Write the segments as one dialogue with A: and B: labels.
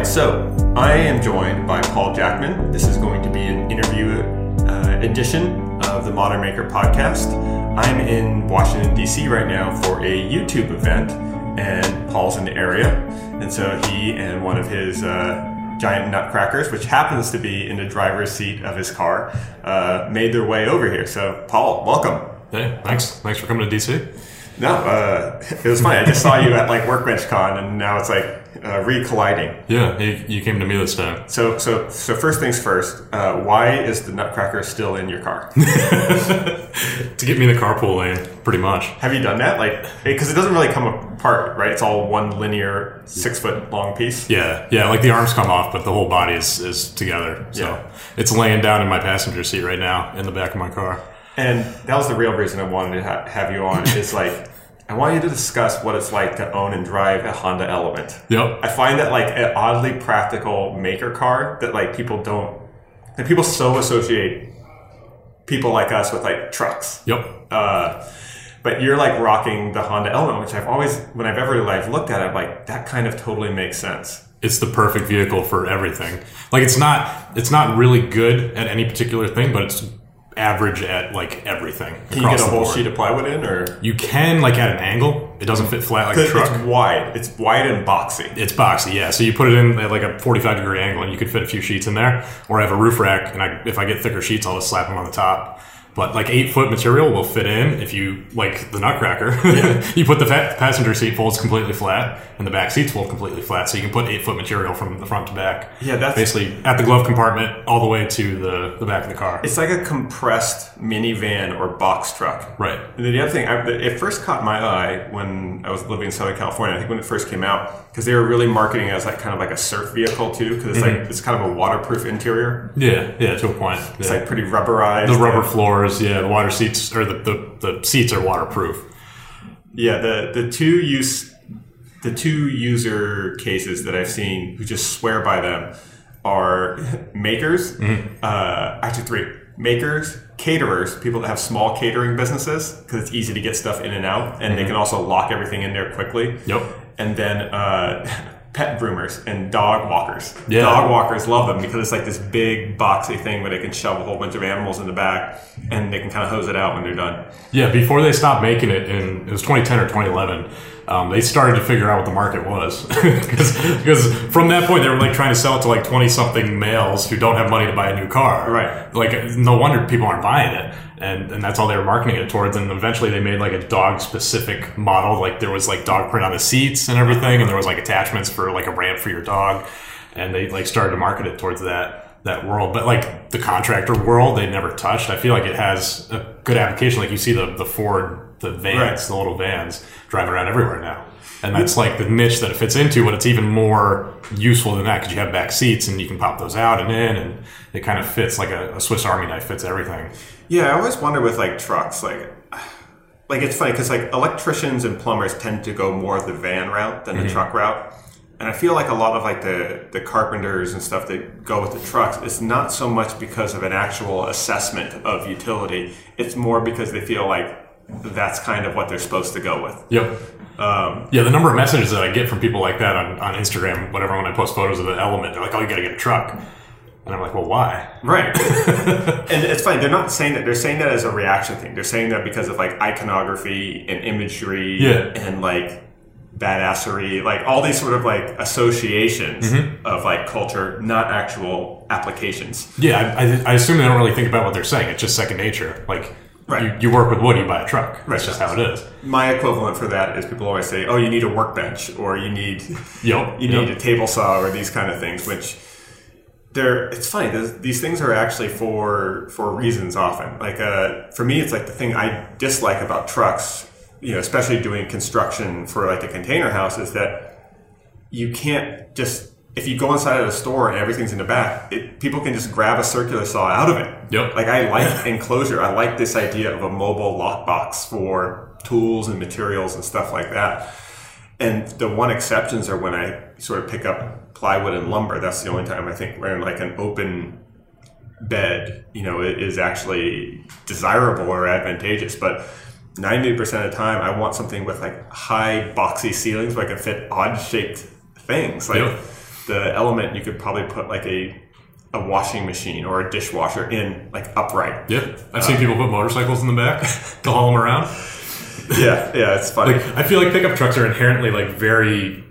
A: right, so I am joined by Paul Jackman. This is going to be an interview uh, edition of the Modern Maker podcast. I'm in Washington, D.C. right now for a YouTube event, and Paul's in the area. And so he and one of his uh, giant nutcrackers, which happens to be in the driver's seat of his car, uh, made their way over here. So, Paul, welcome.
B: Hey, thanks. Thanks for coming to DC.
A: No, uh, it was funny. I just saw you at like Workbench Con, and now it's like uh, re-colliding.
B: Yeah, you, you came to me this time.
A: So, so, so first things first. Uh, why is the Nutcracker still in your car?
B: to get me in the carpool lane, pretty much.
A: Have you done that? Like, because it doesn't really come apart, right? It's all one linear six foot long piece.
B: Yeah, yeah. Like the arms come off, but the whole body is, is together. So
A: Yeah.
B: it's laying down in my passenger seat right now in the back of my car.
A: And that was the real reason I wanted to ha- have you on. Is like, I want you to discuss what it's like to own and drive a Honda Element.
B: Yep.
A: I find that like an oddly practical maker car that like people don't, and people so associate people like us with like trucks.
B: Yep.
A: Uh, but you're like rocking the Honda Element, which I've always, when I've ever like looked at it, I'm like that kind of totally makes sense.
B: It's the perfect vehicle for everything. Like it's not it's not really good at any particular thing, but it's average at like everything.
A: Can you get a whole
B: board.
A: sheet of plywood in, or
B: You can like at an angle. It doesn't fit flat like a
A: it's
B: truck.
A: wide? It's wide and boxy.
B: It's boxy, yeah. So you put it in at like a 45 degree angle and you could fit a few sheets in there. Or I have a roof rack and I, if I get thicker sheets, I'll just slap them on the top. But like eight foot material will fit in if you, like the Nutcracker, you put the fa- passenger seat folds completely flat and the back seats fold completely flat. So you can put eight foot material from the front to back.
A: Yeah, that's-
B: basically at the glove compartment all the way to the, the back of the car.
A: It's like a compressed minivan or box truck.
B: Right.
A: And then the other thing, I, it first caught my eye when I was living in Southern California. I think when it first came out, because they were really marketing it as like kind of like a surf vehicle too, because it's like mm-hmm. it's kind of a waterproof interior.
B: Yeah, yeah, to a point.
A: It's like pretty rubberized.
B: the rubber floors, yeah, the water seats, or the, the, the seats are waterproof.
A: Yeah, the the two use the two user cases that I've seen who just swear by them are makers. Uh, actually, three makers, caterers, people that have small catering businesses because it's easy to get stuff in and out, and they can also lock everything in there quickly.
B: Yep.
A: And then uh, pet groomers and dog walkers.
B: Yeah.
A: Dog walkers love them because it's like this big boxy thing where they can shove a whole bunch of animals in the back and they can kind of hose it out when they're done.
B: Yeah, before they stopped making it in it was 2010 or 2011, um, they started to figure out what the market was because from that point they were like trying to sell it to like 20 something males who don't have money to buy a new car.
A: Right.
B: Like no wonder people aren't buying it, and and that's all they were marketing it towards. And eventually they made like a dog specific model. Like there was like dog print on the seats and everything, and there was like attachments for like a ramp for your dog, and they like started to market it towards that that world. But like the contractor world, they never touched. I feel like it has a good application. Like you see the the Ford the vans,
A: Right.
B: the little vans driving around everywhere now. And that's like the niche that it fits into, but it's even more useful than that because you have back seats and you can pop those out and in, and it kind of fits like a, a Swiss Army knife fits everything.
A: Yeah, I always wonder with like trucks, like, like it's funny because like electricians and plumbers tend to go more the van route than the mm-hmm. truck route, and I feel like a lot of like the the carpenters and stuff that go with the trucks, it's not so much because of an actual assessment of utility. It's more because they feel like that's kind of what they're supposed to go with.
B: Yep.
A: Um,
B: Yeah, the number of messages that I get from people like that on, on Instagram, whatever, when I post photos of the element, they're like, oh, you got to get a truck. And I'm like, well, why?
A: Right. and it's funny, they're not saying that, they're saying that as a reaction thing. They're saying that because of like iconography and imagery
B: Yeah.
A: and like badassery, like all these sort of like associations
B: Mm-hmm.
A: of like culture, not actual applications.
B: Yeah, I, I, I assume they don't really think about what they're saying. It's just second nature. Like,
A: Right.
B: you, you work with wood, you buy a truck. That's
A: Right.
B: just how it is.
A: My equivalent for that is people always say, oh, you need a workbench or you need.
B: Yep.
A: you
B: yep.
A: need a table saw or these kind of things which they're it's funny these, these things are actually for for reasons often like uh for me it's like the thing i dislike about trucks you know especially doing construction for like a container house is that you can't just if you go inside of a store and everything's in the back it, people can just grab a circular saw out of it
B: Yep.
A: like i like enclosure i like this idea of a mobile lockbox for tools and materials and stuff like that and the one exceptions are when I sort of pick up plywood and lumber. That's the only time I think wearing like an open bed, you know, it is actually desirable or advantageous. But 90% of the time, I want something with like high boxy ceilings where I can fit odd shaped things. Like,
B: Yep.
A: The element you could probably put like a a washing machine or a dishwasher in like upright.
B: Yeah, I've seen uh, people put motorcycles in the back to haul them around.
A: Yeah, yeah, it's funny.
B: Like I feel like pickup trucks are inherently like very,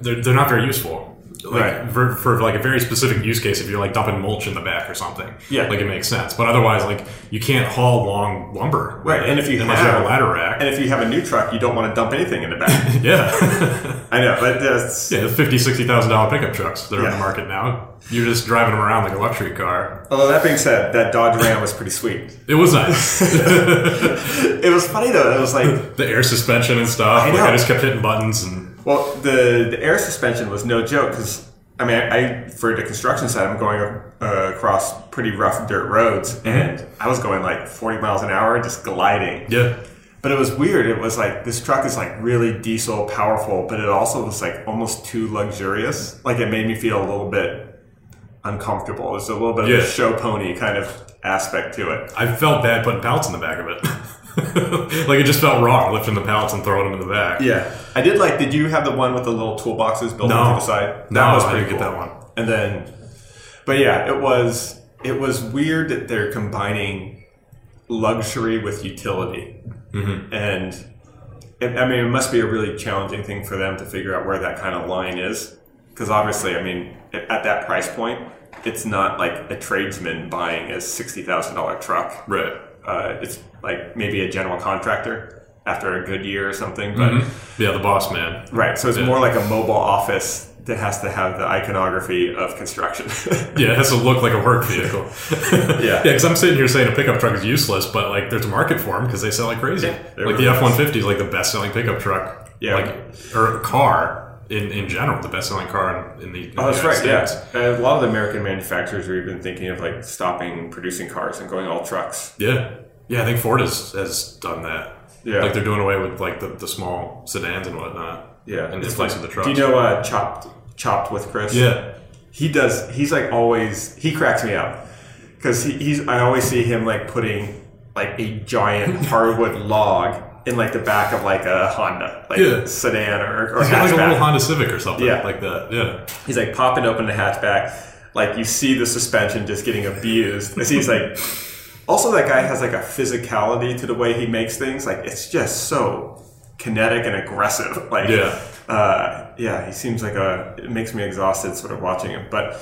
B: they're, they're not very useful. Like
A: Right.
B: for, for like a very specific use case, if you're like dumping mulch in the back or something,
A: Yeah.
B: like it makes sense. But otherwise, like you can't haul long lumber,
A: Right,
B: it
A: and if you
B: unless
A: have-
B: you have a ladder rack,
A: and if you have a new truck, you don't want to dump anything in the back.
B: yeah,
A: I know, but that's
B: yeah, the fifty, sixty thousand dollar pickup trucks that are
A: Yeah.
B: the market now. You're just driving them around like a luxury car.
A: Although that being said, that Dodge Ram was pretty sweet.
B: It was nice.
A: It was funny though. It was like,
B: the air suspension and stuff.
A: I
B: like
A: know.
B: I just kept hitting buttons and
A: well, the the air suspension was no joke because I mean, I for the construction side, I'm going uh, across pretty rough dirt roads, and I was going like 40 miles an hour, just gliding.
B: yeah,
A: But it was weird. It was like this truck is like really diesel powerful, but it also was like almost too luxurious. Like it made me feel a little bit uncomfortable. There's a little bit of
B: Yeah.
A: a show pony kind of aspect to it.
B: I felt bad putting pallets in the back of it. like it just felt wrong lifting the pallets and throwing them in the back.
A: Yeah, I did like. Did you have the one with the little toolboxes built
B: No.
A: into the side?
B: No, I didn't get that one.
A: And then, but yeah, it was it was weird that they're combining luxury with utility,
B: Mm-hmm.
A: and it, I mean, it must be a really challenging thing for them to figure out where that kind of line is, because obviously, I mean, at that price point, it's not like a tradesman buying a sixty thousand dollar truck.
B: Right.
A: Uh, it's like maybe a general contractor after a good year or something, but.
B: Yeah, the boss man.
A: Right, so it's
B: Yeah.
A: more like a mobile office that has to have the iconography of construction.
B: Yeah, it has to look like a work vehicle.
A: Yeah.
B: yeah, because I'm sitting here saying a pickup truck is useless, but like there's a market for them because they sell like crazy.
A: Yeah,
B: like
A: we
B: the. F one fifty is like the best selling pickup truck.
A: Yeah.
B: like or car in, in general, the best selling car in, in the. in
A: oh, that's
B: the
A: right. Yeah,
B: States.
A: Uh, a lot of the American manufacturers are even thinking of like stopping producing cars and going all trucks.
B: Yeah, yeah. I think Ford has has done that.
A: Yeah.
B: like they're doing away with like the, the small sedans and whatnot.
A: Yeah,
B: and
A: it's like-
B: the trucks.
A: Do you know uh, Chopped Chop with Chris?
B: Yeah,
A: he does. He's like always. He cracks me up because he, he's. I always see him like putting like a giant hardwood log in like the back of like a Honda, like
B: Yeah.
A: sedan or, or
B: He's got like a little. Honda Civic or something
A: Yeah.
B: like that. Yeah.
A: He's like popping open the hatchback. Like you see the suspension just getting abused. As he's like, also that guy has like a physicality to the way he makes things. Like it's just so kinetic and aggressive. Like
B: Yeah.
A: Uh, yeah. He seems like a. It makes me exhausted sort of watching him, but.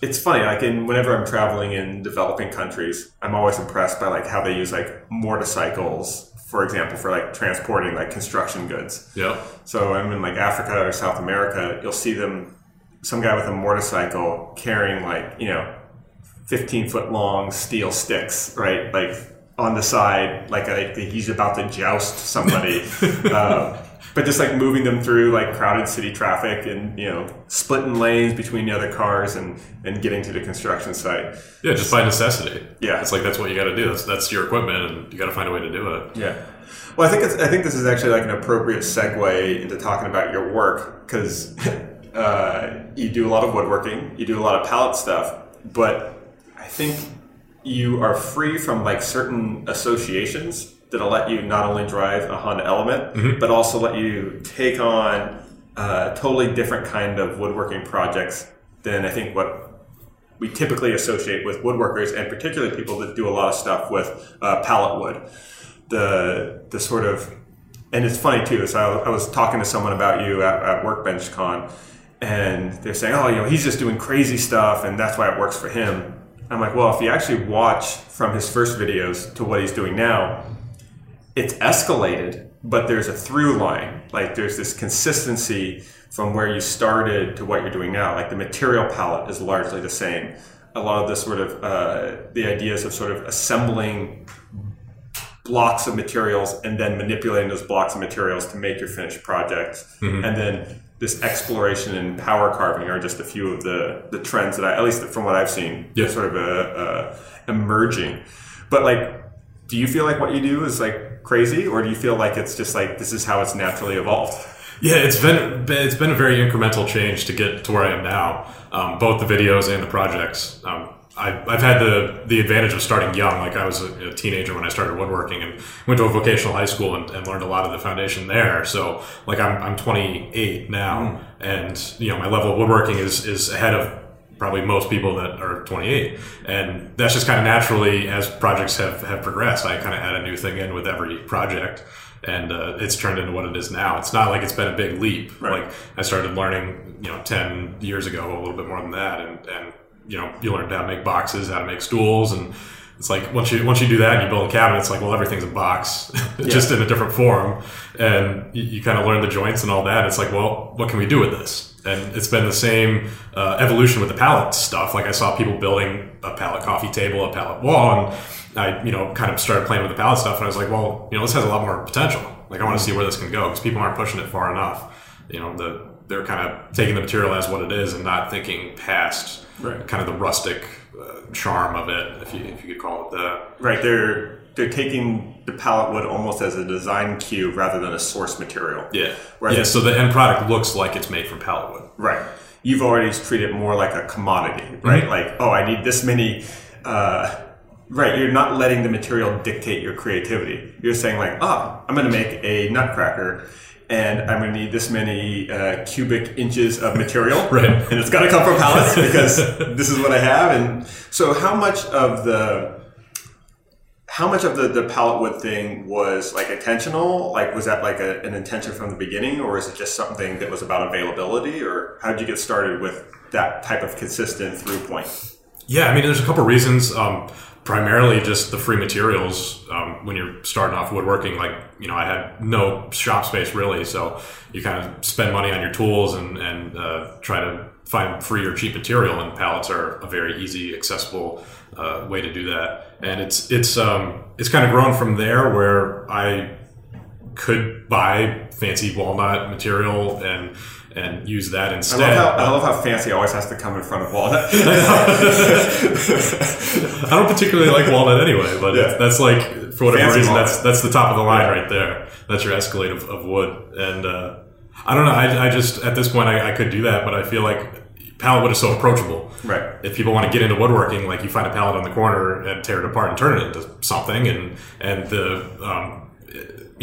A: It's funny, like in whenever I'm traveling in developing countries, I'm always impressed by like how they use like motorcycles, for example, for like transporting like construction goods.
B: Yeah.
A: So I'm in like Africa or South America, you'll see them, some guy with a motorcycle carrying like, you know, 15 foot long steel sticks, right? Like on the side, like a, he's about to joust somebody. uh, but just like moving them through like crowded city traffic and, you know, splitting lanes between the other cars and, and getting to the construction site.
B: Yeah, just by necessity.
A: Yeah.
B: It's like that's what you got to do. That's that's your equipment, and you got to find a way to do it.
A: Yeah. Well, I think it's, I think this is actually like an appropriate segue into talking about your work because uh, you do a lot of woodworking, you do a lot of pallet stuff, but I think you are free from like certain associations that'll let you not only drive a Honda Element, but also let you take on a totally different kind of woodworking projects than I think what we typically associate with woodworkers and particularly people that do a lot of stuff with uh, pallet wood. The the sort of and it's funny too. So I, I was talking to someone about you at, at Workbench Con, and they're saying, "Oh, you know, he's just doing crazy stuff, and that's why it works for him." I'm like, "Well, if you actually watch from his first videos to what he's doing now, it's escalated, but there's a through line. Like there's this consistency from where you started to what you're doing now. Like the material palette is largely the same. A lot of the sort of uh, the ideas of sort of assembling blocks of materials and then manipulating those blocks of materials to make your finished projects, and then this exploration and power carving are just a few of the the trends that I, at least from what I've seen,
B: Yeah.
A: sort of uh, uh, emerging. But like do you feel like what you do is like crazy or do you feel like it's just like this is how it's naturally evolved
B: Yeah, it's been it's been a very incremental change to get to where I am now. Um, both the videos and the projects. Um, I, I've had the the advantage of starting young. Like I was a, a, teenager when I started woodworking and went to a vocational high school and, and, learned a lot of the foundation there. So like I'm, I'm 28 now, mm. and you know my level of woodworking is is ahead of probably most people that are 28 and that's just kind of naturally as projects have, have progressed i kind of add a new thing in with every project and uh, it's turned into what it is now it's not like it's been a big leap right. like i started learning you know 10 years ago a little bit more than that and, and you know you learn how to make boxes how to make stools and it's like once you once you do that and you build a cabinet, it's like well everything's a box, just in a different form, and you, you kind of learn the joints and all that. It's like well, what can we do with this? And it's been the same uh, evolution with the pallet stuff. Like I saw people building a pallet coffee table, a pallet wall, and I you know kind of started playing with the pallet stuff, and I was like, well, you know, this has a lot more potential. Like I want to see where this can go because people aren't pushing it far enough. You know, the they're kind of taking the material as what it is and not thinking past right. kind of the rustic uh, charm of it, if you if you could call it that.
A: Right. They're they're taking the pallet wood almost as a design cue rather than a source material.
B: Yeah. Whereas yeah. So the end product looks like it's made from pallet wood.
A: Right. You've already treated it more like a commodity, right? Mm-hmm. Like, oh, I need this many. Uh, right. You're not letting the material dictate your creativity. You're saying like, oh, I'm going to make a nutcracker and I'm going to need this many uh, cubic inches of material,
B: right?
A: And it's got to come from pallets because this is what I have. And so, how much of the how much of the, the pallet wood thing was like intentional? Like, was that like a, an intention from the beginning, or is it just something that was about availability, or how did you get started with that type of consistent through point?
B: Yeah, I mean, there's a couple reasons. Um, primarily just the free materials um, when you're starting off woodworking like you know i had no shop space really so you kind of spend money on your tools and, and uh, try to find free or cheap material and pallets are a very easy accessible uh, way to do that. And it's it's um, it's kind of grown from there where i could buy fancy walnut material and and use that instead.
A: I love, how, I love how fancy always has to come in front of walnut.
B: I don't particularly like walnut anyway, but yeah. that's like for whatever fancy reason walnut. that's that's the top of the line yeah. right there. That's your Escalade of, of wood, and uh, I don't know. I, I just at this point I, I could do that, but I feel like pallet wood is so approachable.
A: Right.
B: If people want to get into woodworking, like you find a pallet on the corner and tear it apart and turn it into something, and and the um,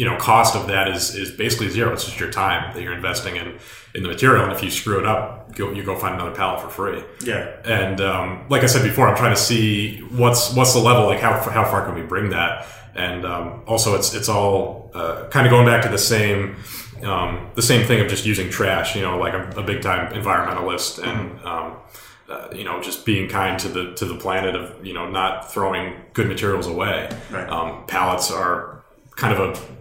B: you know cost of that is is basically zero. It's just your time that you're investing in in the material, and if you screw it up, go, you go find another pallet for free.
A: Yeah.
B: And um, like I said before, I'm trying to see what's what's the level, like how how far can we bring that, and um, also it's it's all uh, kind of going back to the same. Um, the same thing of just using trash, you know, like I'm a big time environmentalist and, mm-hmm. um, uh, you know, just being kind to the to the planet of you know not throwing good materials away.
A: Right.
B: Um, pallets are kind of a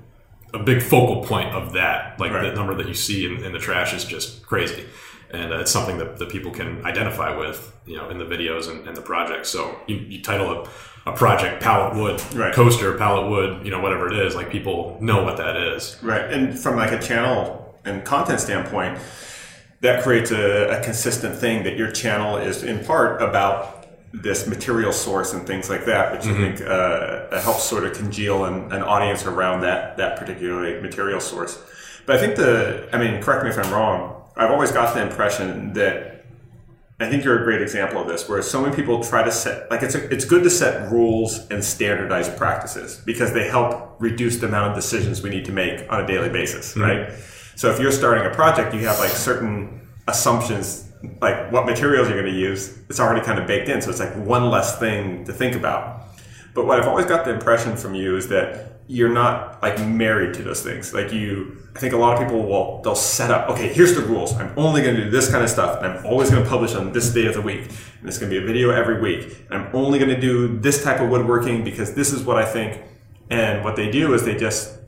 B: a big focal point of that. Like right. the number that you see in, in, the trash is just crazy. And uh, it's something that, that people can identify with, you know, in the videos and, and the projects. So you, you title a, a project pallet wood
A: right.
B: coaster, pallet wood, you know, whatever it is, like people know what that is.
A: Right. And from like a channel and content standpoint, that creates a, a consistent thing that your channel is in part about this material source and things like that, which mm-hmm. I think uh, helps sort of congeal an, an, audience around that that particular material source. But I think the, I mean, correct me if I'm wrong. I've always got the impression that I think you're a great example of this, where so many people try to set like it's a, it's good to set rules and standardized practices because they help reduce the amount of decisions we need to make on a daily basis, mm-hmm. right? So if you're starting a project, you have like certain assumptions like what materials you're going to use, it's already kind of baked in. So it's like one less thing to think about. But what I've always got the impression from you is that you're not like married to those things. Like you, I think a lot of people will, they'll set up, okay, here's the rules. I'm only going to do this kind of stuff. And I'm always going to publish on this day of the week. And it's going to be a video every week. And I'm only going to do this type of woodworking because this is what I think. And what they do is they just,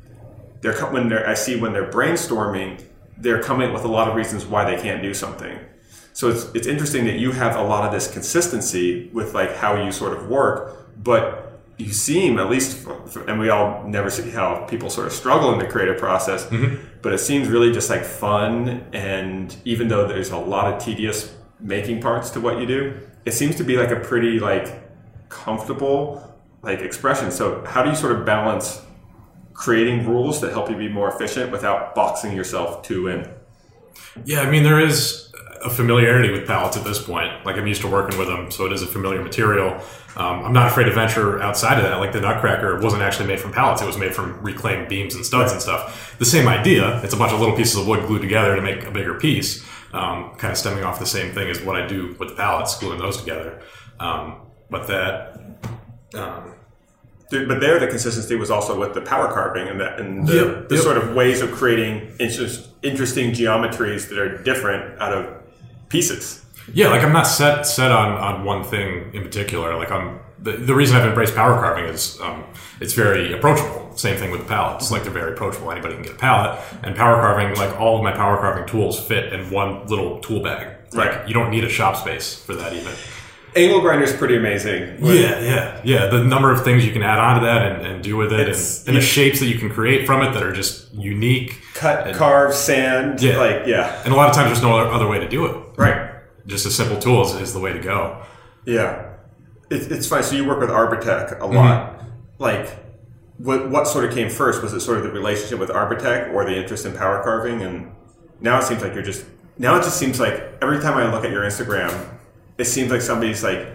A: they're, when they're, I see when they're brainstorming, they're coming up with a lot of reasons why they can't do something. So it's, it's interesting that you have a lot of this consistency with like how you sort of work, but you seem at least, and we all never see how people sort of struggle in the creative process, mm-hmm. but it seems really just like fun. And even though there's a lot of tedious making parts to what you do, it seems to be like a pretty like comfortable like expression. So how do you sort of balance creating rules that help you be more efficient without boxing yourself too in?
B: Yeah, I mean there is a familiarity with pallets at this point. Like I'm used to working with them, so it is a familiar material. Um, I'm not afraid to venture outside of that. Like the Nutcracker wasn't actually made from pallets; it was made from reclaimed beams and studs and stuff. The same idea. It's a bunch of little pieces of wood glued together to make a bigger piece. Um, kind of stemming off the same thing as what I do with the pallets, gluing those together. Um, but that um,
A: But there, the consistency was also with the power carving and the, and the,
B: Yep,
A: the
B: yep.
A: sort of ways of creating interest, interesting geometries that are different out of pieces.
B: Yeah, like I'm not set set on on one thing in particular. Like I'm the, the reason I've embraced power carving is um, it's very approachable. Same thing with the pallets. Like they're very approachable. Anybody can get a pallet. And power carving, like all of my power carving tools, fit in one little tool bag. Like
A: Right.
B: you don't need a shop space for that even.
A: Angle grinder is pretty amazing.
B: Yeah, yeah, yeah. The number of things you can add onto that and, and do with it, and, and the shapes that you can create from it that are just unique.
A: Cut, carve, sand.
B: Yeah.
A: Like, yeah.
B: And a lot of times, there's no other way to do it.
A: Right.
B: Just a simple tool is, is the way to go.
A: Yeah. It, it's fine. So you work with Arbortech a mm-hmm. lot. Like, what, what sort of came first? Was it sort of the relationship with Arbortech or the interest in power carving? And now it seems like you're just, now it just seems like every time I look at your Instagram, it seems like somebody's like,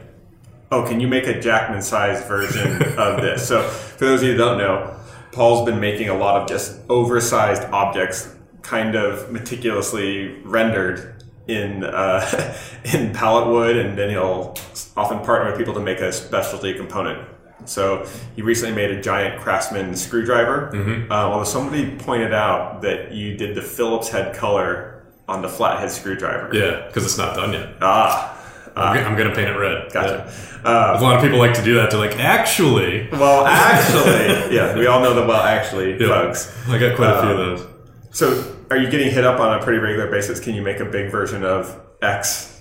A: oh, can you make a Jackman sized version of this? So for those of you who don't know, Paul's been making a lot of just oversized objects, kind of meticulously rendered in uh, in pallet wood, and then he'll often partner with people to make a specialty component. So he recently made a giant Craftsman screwdriver. Uh, although somebody pointed out that you did the Phillips head color on the flathead screwdriver.
B: Yeah, because it's not done yet.
A: Ah,
B: I'm, g- I'm gonna paint it red.
A: gotcha.
B: Yeah.
A: Uh,
B: A lot of people like to do that. They're like, actually,
A: well, actually, yeah, we all know the well actually
B: Yeah.
A: bugs.
B: I got quite a few of
A: Um,
B: those.
A: So, are you getting hit up on a pretty regular basis? Can you make a big version of X?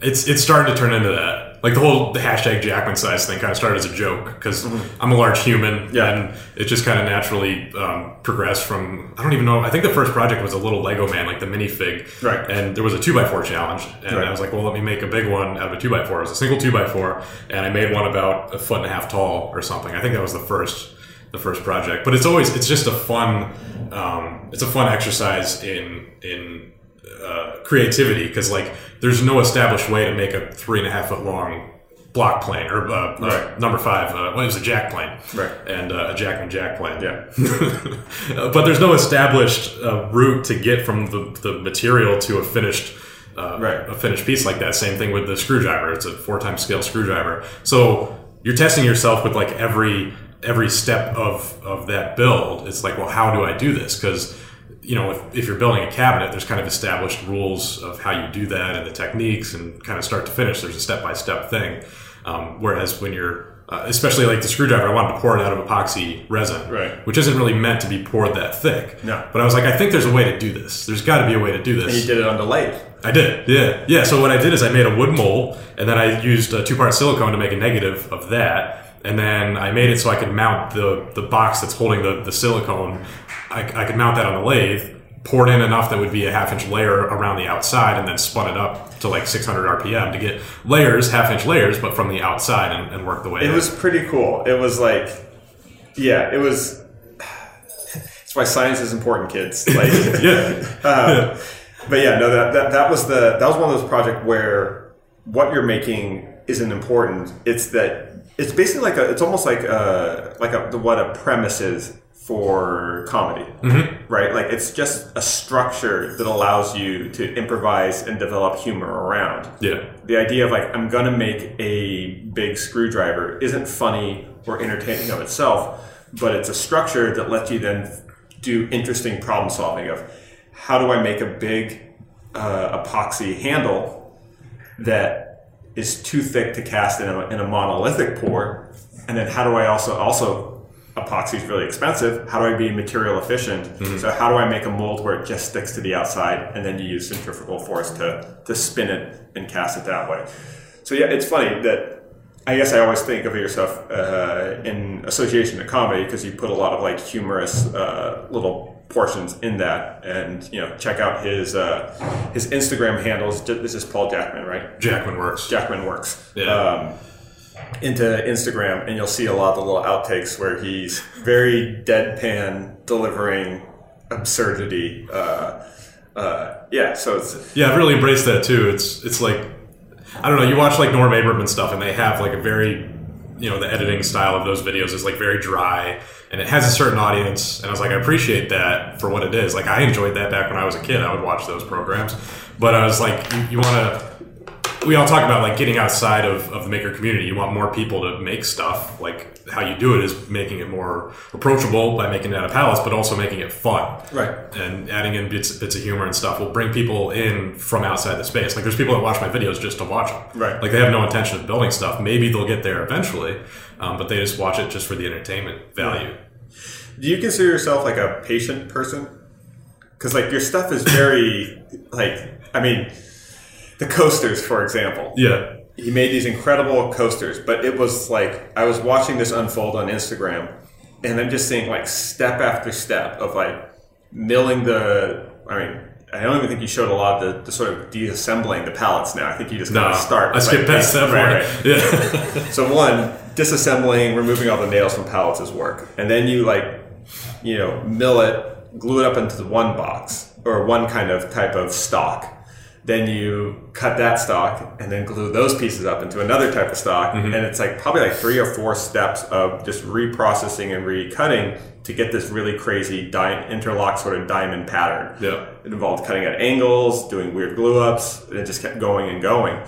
B: It's it's starting to turn into that. Like the whole the hashtag Jackman size thing kind of started as a joke because I'm a large human,
A: Yeah.
B: and it just kind of naturally um, progressed from. I don't even know. I think the first project was a little Lego man, like the minifig,
A: Right.
B: And there was a two x four challenge, and
A: Right.
B: I was like, well, let me make a big one out of a two x four. It was a single two x four, and I made one about a foot and a half tall or something. I think that was the first the first project. But it's always it's just a fun um, it's a fun exercise in in uh, creativity because like there's no established way to make a three and a half foot long block plane or uh, uh, number five. Uh, well, it was a jack plane,
A: Right.
B: And uh, a Jackman jack plane,
A: Yeah.
B: But there's no established uh, route to get from the, the material to a finished uh,
A: Right.
B: a finished piece like that. Same thing with the screwdriver. It's a four times scale screwdriver. So you're testing yourself with like every every step of of that build. It's like, well, how do I do this? Because you know, if, if you're building a cabinet, there's kind of established rules of how you do that and the techniques and kind of start to finish. There's a step by step thing. Um, whereas when you're uh, especially like the screwdriver, I wanted to pour it out of epoxy resin,
A: Right.
B: which isn't really meant to be poured that thick.
A: No.
B: But I was like, I think there's a way to do this. There's got to be a way to do this.
A: And you did it on the lathe.
B: I did, yeah, yeah. So what I did is I made a wood mold, and then I used a two-part silicone to make a negative of that, and then I made it so I could mount the the box that's holding the the silicone. I, I could mount that on the lathe, poured in enough that would be a half-inch layer around the outside, and then spun it up to like 600 RPM to get layers, half-inch layers, but from the outside, and, and work the way.
A: It
B: in.
A: was pretty cool. It was like, yeah, it was. That's why science is important, kids. Like,
B: yeah,
A: uh, but yeah, no, that, that that was the that was one of those projects where what you're making isn't important. It's that it's basically like a it's almost like a like a what a premise is for comedy, right? Like it's just a structure that allows you to improvise and develop humor around.
B: Yeah,
A: the idea of like I'm gonna make a big screwdriver isn't funny or entertaining of itself, but it's a structure that lets you then do interesting problem solving of how do I make a big uh, epoxy handle that is too thick to cast in a, in a monolithic pour, and then how do I also also epoxy is really expensive. How do I be material efficient? So how do I make a mold where it just sticks to the outside, and then you use centrifugal force to to spin it and cast it that way? So yeah, it's funny that I guess I always think of yourself uh, in association to comedy because you put a lot of like humorous uh, little portions in that, and you know, check out his uh, his Instagram handles. This is Paul Jackman, right?
B: Jackman works.
A: Jackman works.
B: Yeah.
A: Um, into Instagram, and you'll see a lot of the little outtakes where he's very deadpan delivering absurdity. Uh, uh, yeah, so it's
B: Yeah, I've really embraced that too. It's it's like I don't know. You watch like Norm Abram stuff, and they have like a very you know the editing style of those videos is like very dry, and it has a certain audience. And I was like, I appreciate that for what it is. Like I enjoyed that back when I was a kid. I would watch those programs, but I was like, you, you want to. We all talk about like getting outside of, of the maker community. You want more people to make stuff. Like how you do it is making it more approachable by making it out of pallets, but also making it fun
A: right.
B: and adding in bits bits of humor and stuff will bring people in from outside the space. Like there's people that watch my videos just to watch them.
A: Right.
B: Like they have no intention of building stuff. Maybe they'll get there eventually, um, but they just watch it just for the entertainment value.
A: Do you consider yourself like a patient person? Because like your stuff is very like I mean, the coasters, for example.
B: Yeah.
A: He made these incredible coasters, but it was like I was watching this unfold on Instagram, and I'm just seeing like step after step of like milling the. I mean, I don't even think you showed a lot of the, the sort of deassembling the pallets now. I think you just
B: No,
A: kind of start.
B: I skipped past that part. Yeah.
A: So one, disassembling, removing all the nails from pallets is work, and then you like, you know, mill it, glue it up into the one box or one kind of type of stock. Then you cut that stock and then glue those pieces up into another type of stock, and it's like probably like three or four steps of just reprocessing and recutting to get this really crazy di- interlock sort of diamond pattern.
B: Yeah.
A: It involved cutting at angles, doing weird glue ups, and it just kept going and going.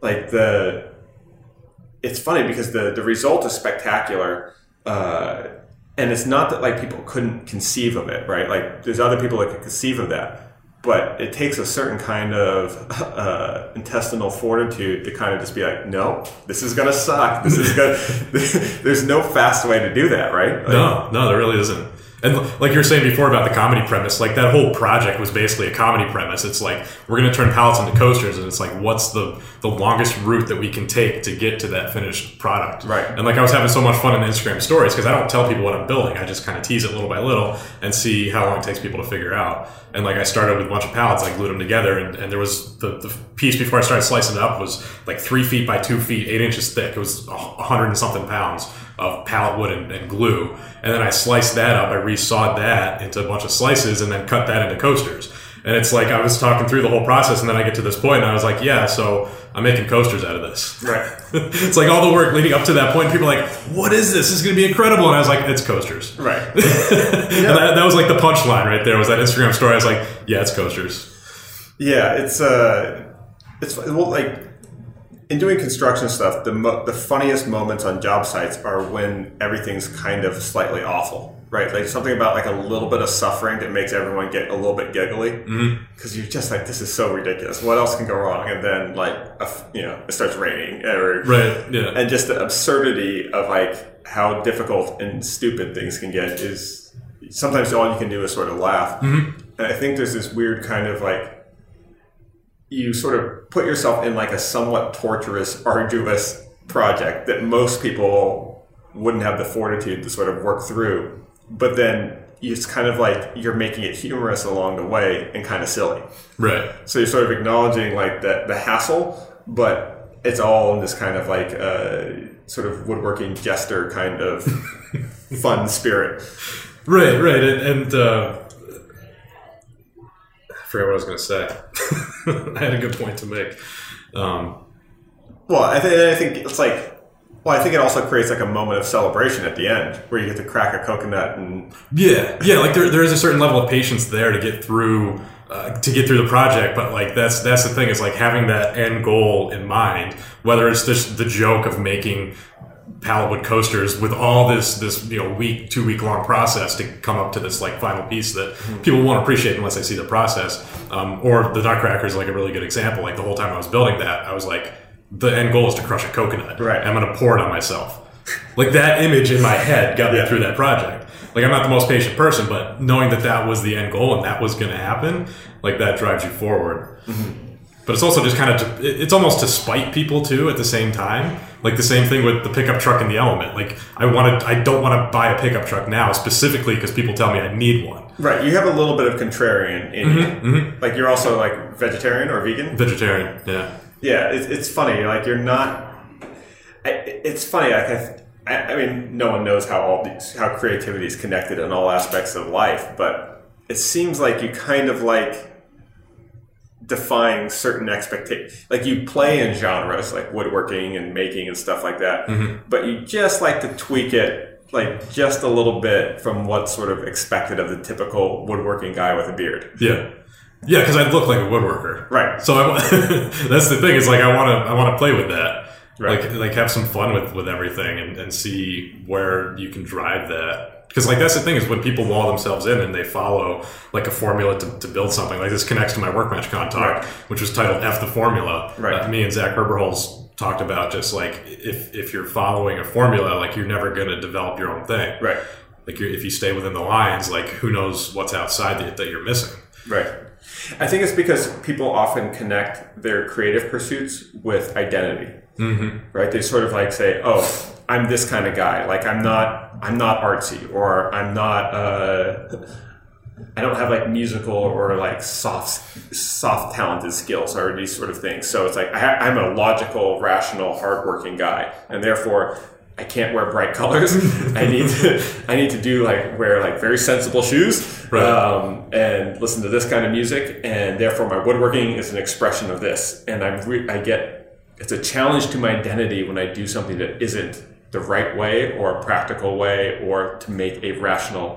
A: Like the it's funny because the the result is spectacular uh, and it's not that like people couldn't conceive of it right like there's other people that could conceive of that but it takes a certain kind of uh, intestinal fortitude to kind of just be like no this is gonna suck this is gonna there's no fast way to do that right Like,
B: No, no, there really isn't. And like you were saying before about the comedy premise, like that whole project was basically a comedy premise. It's like we're going to turn pallets into coasters, and it's like what's the the longest route that we can take to get to that finished product.
A: Right.
B: And like I was having so much fun in the Instagram stories because I don't tell people what I'm building. I just kind of tease it little by little and see how long it takes people to figure out. And like I started with a bunch of pallets, I glued them together, and, and there was the, the piece before I started slicing it up was like three feet by two feet, eight inches thick. It was a hundred and something pounds of pallet wood and, and glue. And then I sliced that up. I resawed that into a bunch of slices and then cut that into coasters. And it's like I was talking through the whole process, and then I get to this point, and I was like, "Yeah, so I'm making coasters out of this."
A: right
B: it's like all the work leading up to that point. People are like, "What is this? This is going to be incredible!" And I was like, "It's coasters."
A: right
B: And that, that was like the punchline right there. Was that Instagram story? I was like, "Yeah, it's coasters."
A: Yeah, it's uh, it's well, like in doing construction stuff. The mo- the funniest moments on job sites are when everything's kind of slightly awful, right? Like something about like a little bit of suffering that makes everyone get a little bit giggly mm-hmm. because you're just like, this is so ridiculous. What else can go wrong? And then like a f you know, it starts raining, eh, or
B: Right? Yeah.
A: and just the absurdity of like how difficult and stupid things can get is sometimes all you can do is sort of laugh. Mm-hmm. And I think there's this weird kind of like you sort of put yourself in like a somewhat torturous, arduous project that most people wouldn't have the fortitude to sort of work through. But then it's kind of like you're making it humorous along the way and kind of silly.
B: right.
A: So you're sort of acknowledging like the, the hassle, but it's all in this kind of like uh, sort of woodworking jester kind of fun spirit.
B: Right. Right. And, and uh, forgot what I was going to say. I had a good point to make. Um,
A: Well, I, th- I think it's like, well, I think it also creates like a moment of celebration at the end where you get to crack a coconut and
B: Yeah, yeah. Like there, there is a certain level of patience there to get through, uh, to get through the project. But like that's that's the thing is like having that end goal in mind. Whether it's just the joke of making palletwood coasters with all this this you know week two week long process to come up to this like final piece that people won't appreciate unless they see the process. Um, or the Nutcracker is like a really good example. Like the whole time I was building that, I was like, the end goal is to crush a coconut.
A: Right.
B: I'm gonna pour it on myself. Like that image in my head got me
A: Yeah.
B: through that project. Like I'm not the most patient person, but knowing that that was the end goal and that was going to happen, like that drives you forward. But it's also just kind of to, it's almost to spite people too at the same time. Like the same thing with the pickup truck and the element. Like I wanted, I don't want to buy a pickup truck now specifically because people tell me I need one.
A: right, you have a little bit of contrarian in mm-hmm, you. Mm-hmm. Like you're also like vegetarian or vegan.
B: Vegetarian, yeah,
A: Yeah, it's, it's funny. Like you're not. I, it's funny. Like I, I, I mean, no one knows how all these how creativity is connected in all aspects of life, but it seems like you kind of like defying certain expectations. Like you play in genres like woodworking and making and stuff like that, mm-hmm. but you just like to tweak it like just a little bit from what's sort of expected of the typical woodworking guy with a beard.
B: Yeah. Yeah, because I look like a woodworker.
A: Right.
B: So I, that's the thing. Is like I want to I want to play with that.
A: Right.
B: Like like have some fun with with everything and, and see where you can drive that. Because like that's the thing is when people wall themselves in and they follow like a formula to, to build something. Like this connects to my workbench con talk,
A: Right.
B: which was titled "F the Formula."
A: Right.
B: Uh, me and Zach Herberholz talked about just like if if you're following a formula, like you're never going to develop your own thing.
A: Right.
B: Like you're, if you stay within the lines, like who knows what's outside that, that you're missing.
A: Right. I think it's because people often connect their creative pursuits with identity. Mm-hmm. Right. They sort of like say, "Oh, I'm this kind of guy. Like I'm not, I'm not artsy, or I'm not, uh, I don't have like musical or like soft, soft talented skills or these sort of things." So it's like I ha- I'm a logical, rational, hardworking guy, and therefore. I can't wear bright colors. I need to. I need to do like wear like very sensible shoes,
B: Right.
A: um, and listen to this kind of music, and therefore my woodworking is an expression of this. And I'm re- I get it's a challenge to my identity when I do something that isn't the right way or a practical way or to make a rational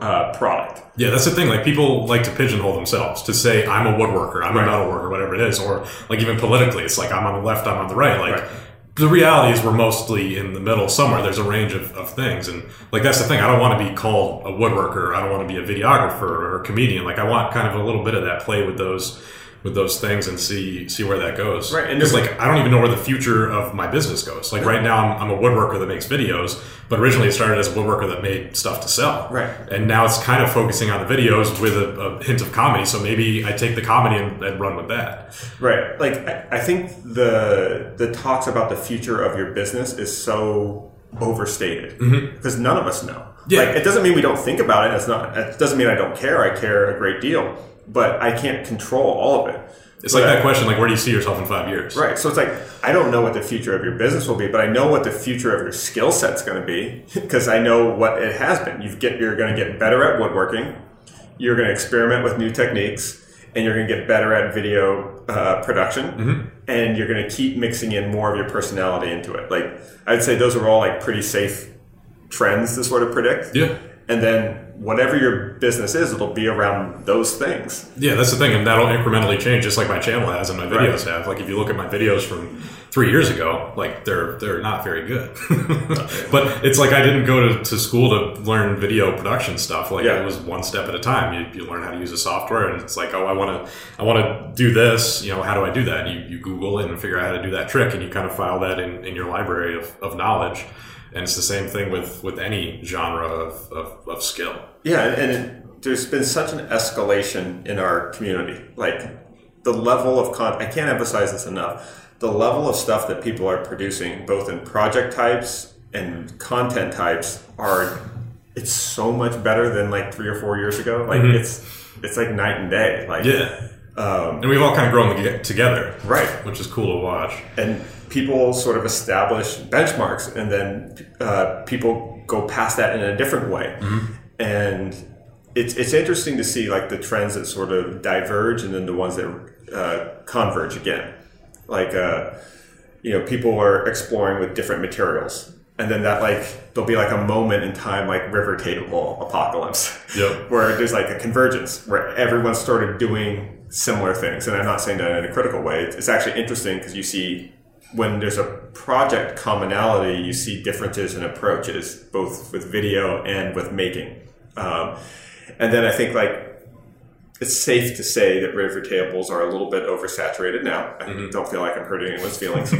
A: uh, product.
B: Yeah, that's the thing. Like people like to pigeonhole themselves to say I'm a woodworker, I'm
A: Right.
B: a metalworker, whatever it is, or like even politically, it's like I'm on the left, I'm on the right. Like
A: Right.
B: the reality is we're mostly in the middle somewhere. There's a range of, of things, and like that's the thing. I don't want to be called a woodworker. I don't want to be a videographer or a comedian. Like I want kind of a little bit of that play with those with those things and see see where that goes.
A: Right, and
B: it's like I don't even know where the future of my business goes. Like right now, I'm, I'm a woodworker that makes videos, but originally it started as a woodworker that made stuff to sell.
A: Right.
B: And now it's kind of focusing on the videos with a, a hint of comedy. So maybe I take the comedy and, and run with that.
A: Right. Like I, I think the the talks about the future of your business is so overstated mm-hmm. because none of us know.
B: Yeah.
A: Like it doesn't mean we don't think about it. It's not. It doesn't mean I don't care. I care a great deal, but I can't control all of it.
B: It's like
A: But-
B: that question, like where do you see yourself in five years?
A: Right. So it's like I don't know what the future of your business will be, but I know what the future of your skill set's going to be because I know what it has been. You get you're going to get better at woodworking. You're going to experiment with new techniques, and you're going to get better at video uh, production. And you're going to keep mixing in more of your personality into it. Like I'd say those are all like pretty safe trends to sort of predict.
B: Yeah.
A: And then whatever your business is, it'll be around those things.
B: Yeah, that's the thing, and that'll incrementally change, just like my channel has and my
A: Right.
B: videos have. Like if you look at my videos from three years ago, like they're they're not very good. but it's like I didn't go to, to school to learn video production stuff. Like
A: Yeah.
B: it was one step at a time. You, you learn how to use a software, and it's like, oh, I want to I want to do this. You know, how do I do that? And you you Google it and figure out how to do that trick, and you kind of file that in, in your library of, of knowledge. And it's the same thing with with any genre of, of, of skill.
A: Yeah, and it, there's been such an escalation in our community. Like the level of con, I can't emphasize this enough. The level of stuff that people are producing, both in project types and content types, are it's so much better than like three or four years ago. Like mm-hmm. it's it's like night and day. Like
B: Yeah.
A: Um,
B: And we've all kind of grown together,
A: right.
B: which is cool to watch.
A: and people sort of establish benchmarks and then uh, people go past that in a different way and it's, it's interesting to see like the trends that sort of diverge and then the ones that uh, converge again like uh, you know people are exploring with different materials and then that like there'll be like a moment in time like river table apocalypse
B: Yep.
A: where there's like a convergence where everyone started doing similar things and i'm not saying that in a critical way it's actually interesting because you see when there's a project commonality you see differences in approaches both with video and with making um, and then i think like it's safe to say that river tables are a little bit oversaturated now. I don't feel like I'm hurting anyone's feelings.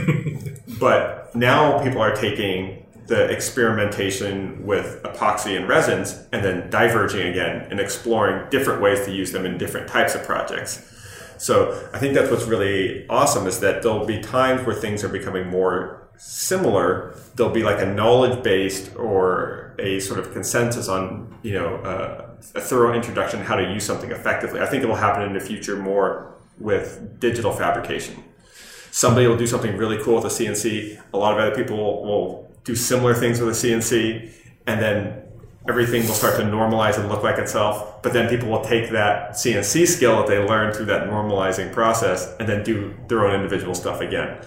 A: but now people are taking the experimentation with epoxy and resins and then diverging again and exploring different ways to use them in different types of projects. So I think that's what's really awesome is that there'll be times where things are becoming more similar. There'll be like a knowledge based or a sort of consensus on you know uh, a thorough introduction how to use something effectively. I think it will happen in the future more with digital fabrication. Somebody will do something really cool with a CNC. A lot of other people will, will do similar things with a CNC, and then everything will start to normalize and look like itself. But then people will take that CNC skill that they learned through that normalizing process and then do their own individual stuff again.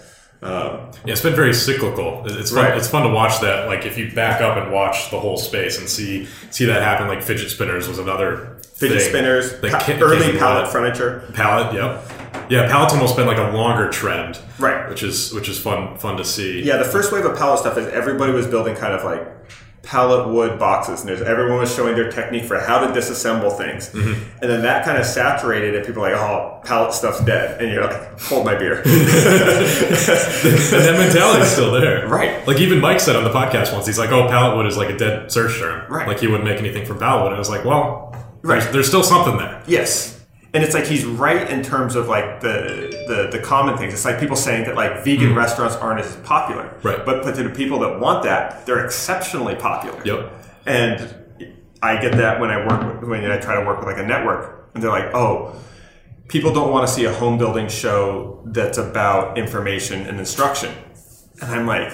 A: Um,
B: Yeah, it's been very cyclical. It's fun.
A: Right.
B: It's fun to watch that. Like if you back up and watch the whole space and see see that happen. Like fidget spinners was another
A: fidget
B: thing.
A: spinners, pa- early pallet
B: Pallet.
A: furniture.
B: Pallet, yep. Yeah, pallet's almost been like a longer trend,
A: Right.
B: Which is which is fun fun to see.
A: Yeah, the first wave of pallet stuff is everybody was building kind of like pallet wood boxes, and there's everyone was showing their technique for how to disassemble things,
B: Mm-hmm.
A: and then that kind of saturated, and people are like, "Oh, pallet stuff's dead," and you're like, "Hold my beer."
B: and that mentality's still there,
A: Right.
B: Like even Mike said on the podcast once, he's like, "Oh, pallet wood is like a dead search term,
A: Right.
B: Like he wouldn't make anything from pallet wood." And I was like, "Well, there's,
A: Right.
B: there's still something there."
A: Yes. And it's like he's right in terms of like the, the the common things. It's like people saying that like vegan mm-hmm. restaurants aren't as popular.
B: Right.
A: But but to the people that want that, they're exceptionally popular.
B: Yep.
A: And I get that when I work with, when I try to work with like a network, and they're like, oh, people don't want to see a home building show that's about information and instruction. And I'm like,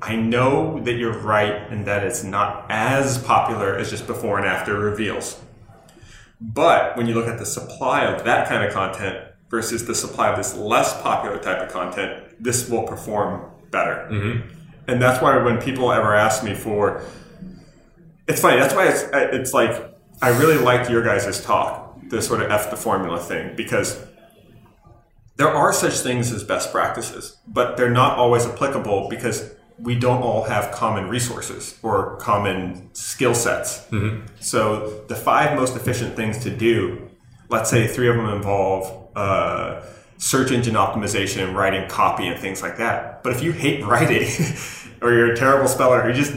A: I know that you're right and that it's not as popular as just before and after reveals. But when you look at the supply of that kind of content versus the supply of this less popular type of content, this will perform better. Mm-hmm. And that's why when people ever ask me for, it's funny. That's why it's it's like I really liked your guys' talk, the sort of F the formula thing, because there are such things as best practices, but they're not always applicable because we don't all have common resources or common skill sets. So the five most efficient things to do, let's say three of them involve uh, search engine optimization and writing copy and things like that. But if you hate writing, or you're a terrible speller, or you just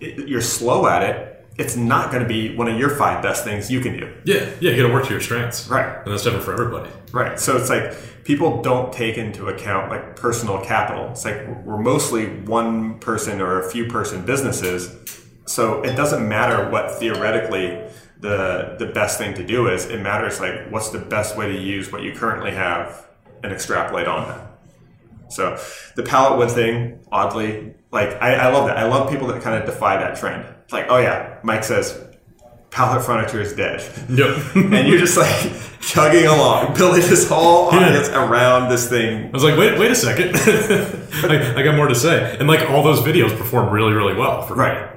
A: you're slow at it, it's not going to be one of your five best things you can do.
B: Yeah, yeah, you got to work to your strengths,
A: Right.
B: And that's different for everybody.
A: Right. So it's like people don't take into account like personal capital. It's like we're mostly one person or a few person businesses. So it doesn't matter what theoretically the the best thing to do is. It matters like what's the best way to use what you currently have and extrapolate on that. So the pallet wood thing, oddly, like I, I love that. I love people that kind of defy that trend. It's like, oh yeah, Mike says pallet furniture is dead
B: Yep.
A: and you're just like chugging along, building this whole audience around this thing.
B: I was like, wait, wait a second. I, I got more to say. And like all those videos perform really, really well. For.
A: Right.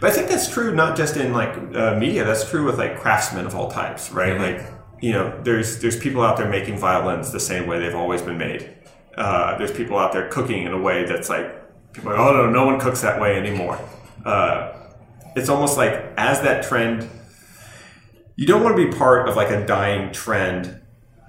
A: But I think that's true not just in like uh, media. That's true with like craftsmen of all types, right? Like you know, there's there's people out there making violins the same way they've always been made. Uh, there's people out there cooking in a way that's like people are like, oh no, no one cooks that way anymore. Uh, it's almost like as that trend, you don't want to be part of like a dying trend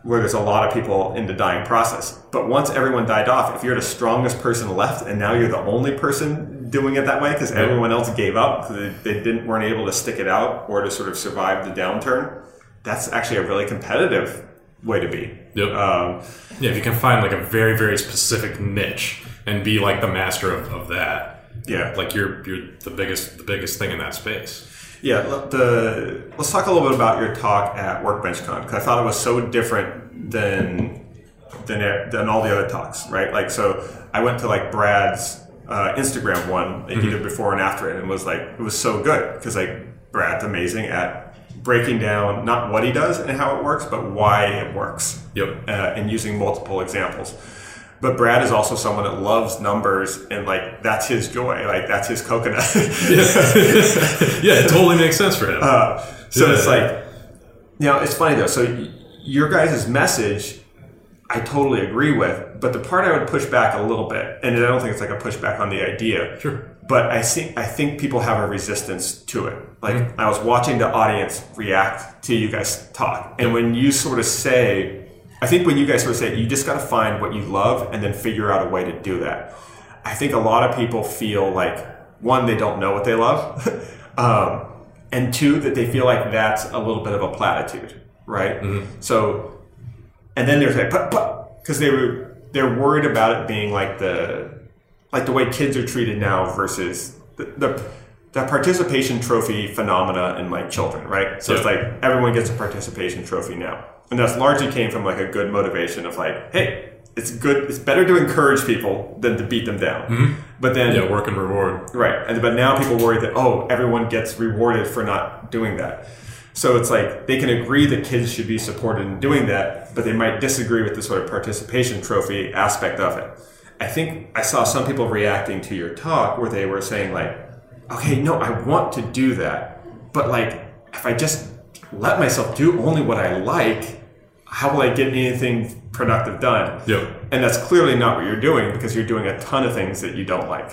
A: where there's a lot of people in the dying process. But once everyone died off, if you're the strongest person left and now you're the only person doing it that way because everyone else gave up because they, they didn't weren't able to stick it out or to sort of survive the downturn, that's actually a really competitive way to be.
B: Yep.
A: Um,
B: Yeah, if you can find like a very, very specific niche and be like the master of, of that,
A: yeah.
B: like you're you're the biggest the biggest thing in that space.
A: Yeah, the let's talk a little bit about your talk at WorkbenchCon because I thought it was so different than than than all the other talks, right? Like, so I went to like Brad's uh, Instagram one, like either before and after it, and was like it was so good because like Brad's amazing at breaking down not what he does and how it works, but why it works.
B: Yep.
A: Uh, and using multiple examples. But Brad is also someone that loves numbers and like that's his joy, like that's his coconut.
B: yeah, it totally makes sense for him.
A: Uh, so
B: Yeah.
A: it's like, you know, it's funny though. So y- your guys' message, I totally agree with, but the part I would push back a little bit, and I don't think it's like a pushback on the idea.
B: Sure.
A: But I think I think people have a resistance to it. Like I was watching the audience react to you guys talk, and when you sort of say, I think when you guys sort of say, you just got to find what you love and then figure out a way to do that. I think a lot of people feel like one, they don't know what they love, um, and two, that they feel like that's a little bit of a platitude, right? So, and then there's like, but but because they were they're worried about it being like the like the way kids are treated now versus the, the, participation trophy phenomena in like children, right? So it's like everyone gets a participation trophy now. And that's largely came from like a good motivation of like, hey, it's good. It's better to encourage people than to beat them down. Mm-hmm. But then
B: Yeah, work and reward.
A: Right. And but now people worry that oh, everyone gets rewarded for not doing that. So it's like they can agree that kids should be supported in doing that, but they might disagree with the sort of participation trophy aspect of it. I think I saw some people reacting to your talk where they were saying like, okay, no, I want to do that, but like if I just let myself do only what I like, how will I get anything productive done?
B: Yep.
A: And that's clearly not what you're doing because you're doing a ton of things that you don't like.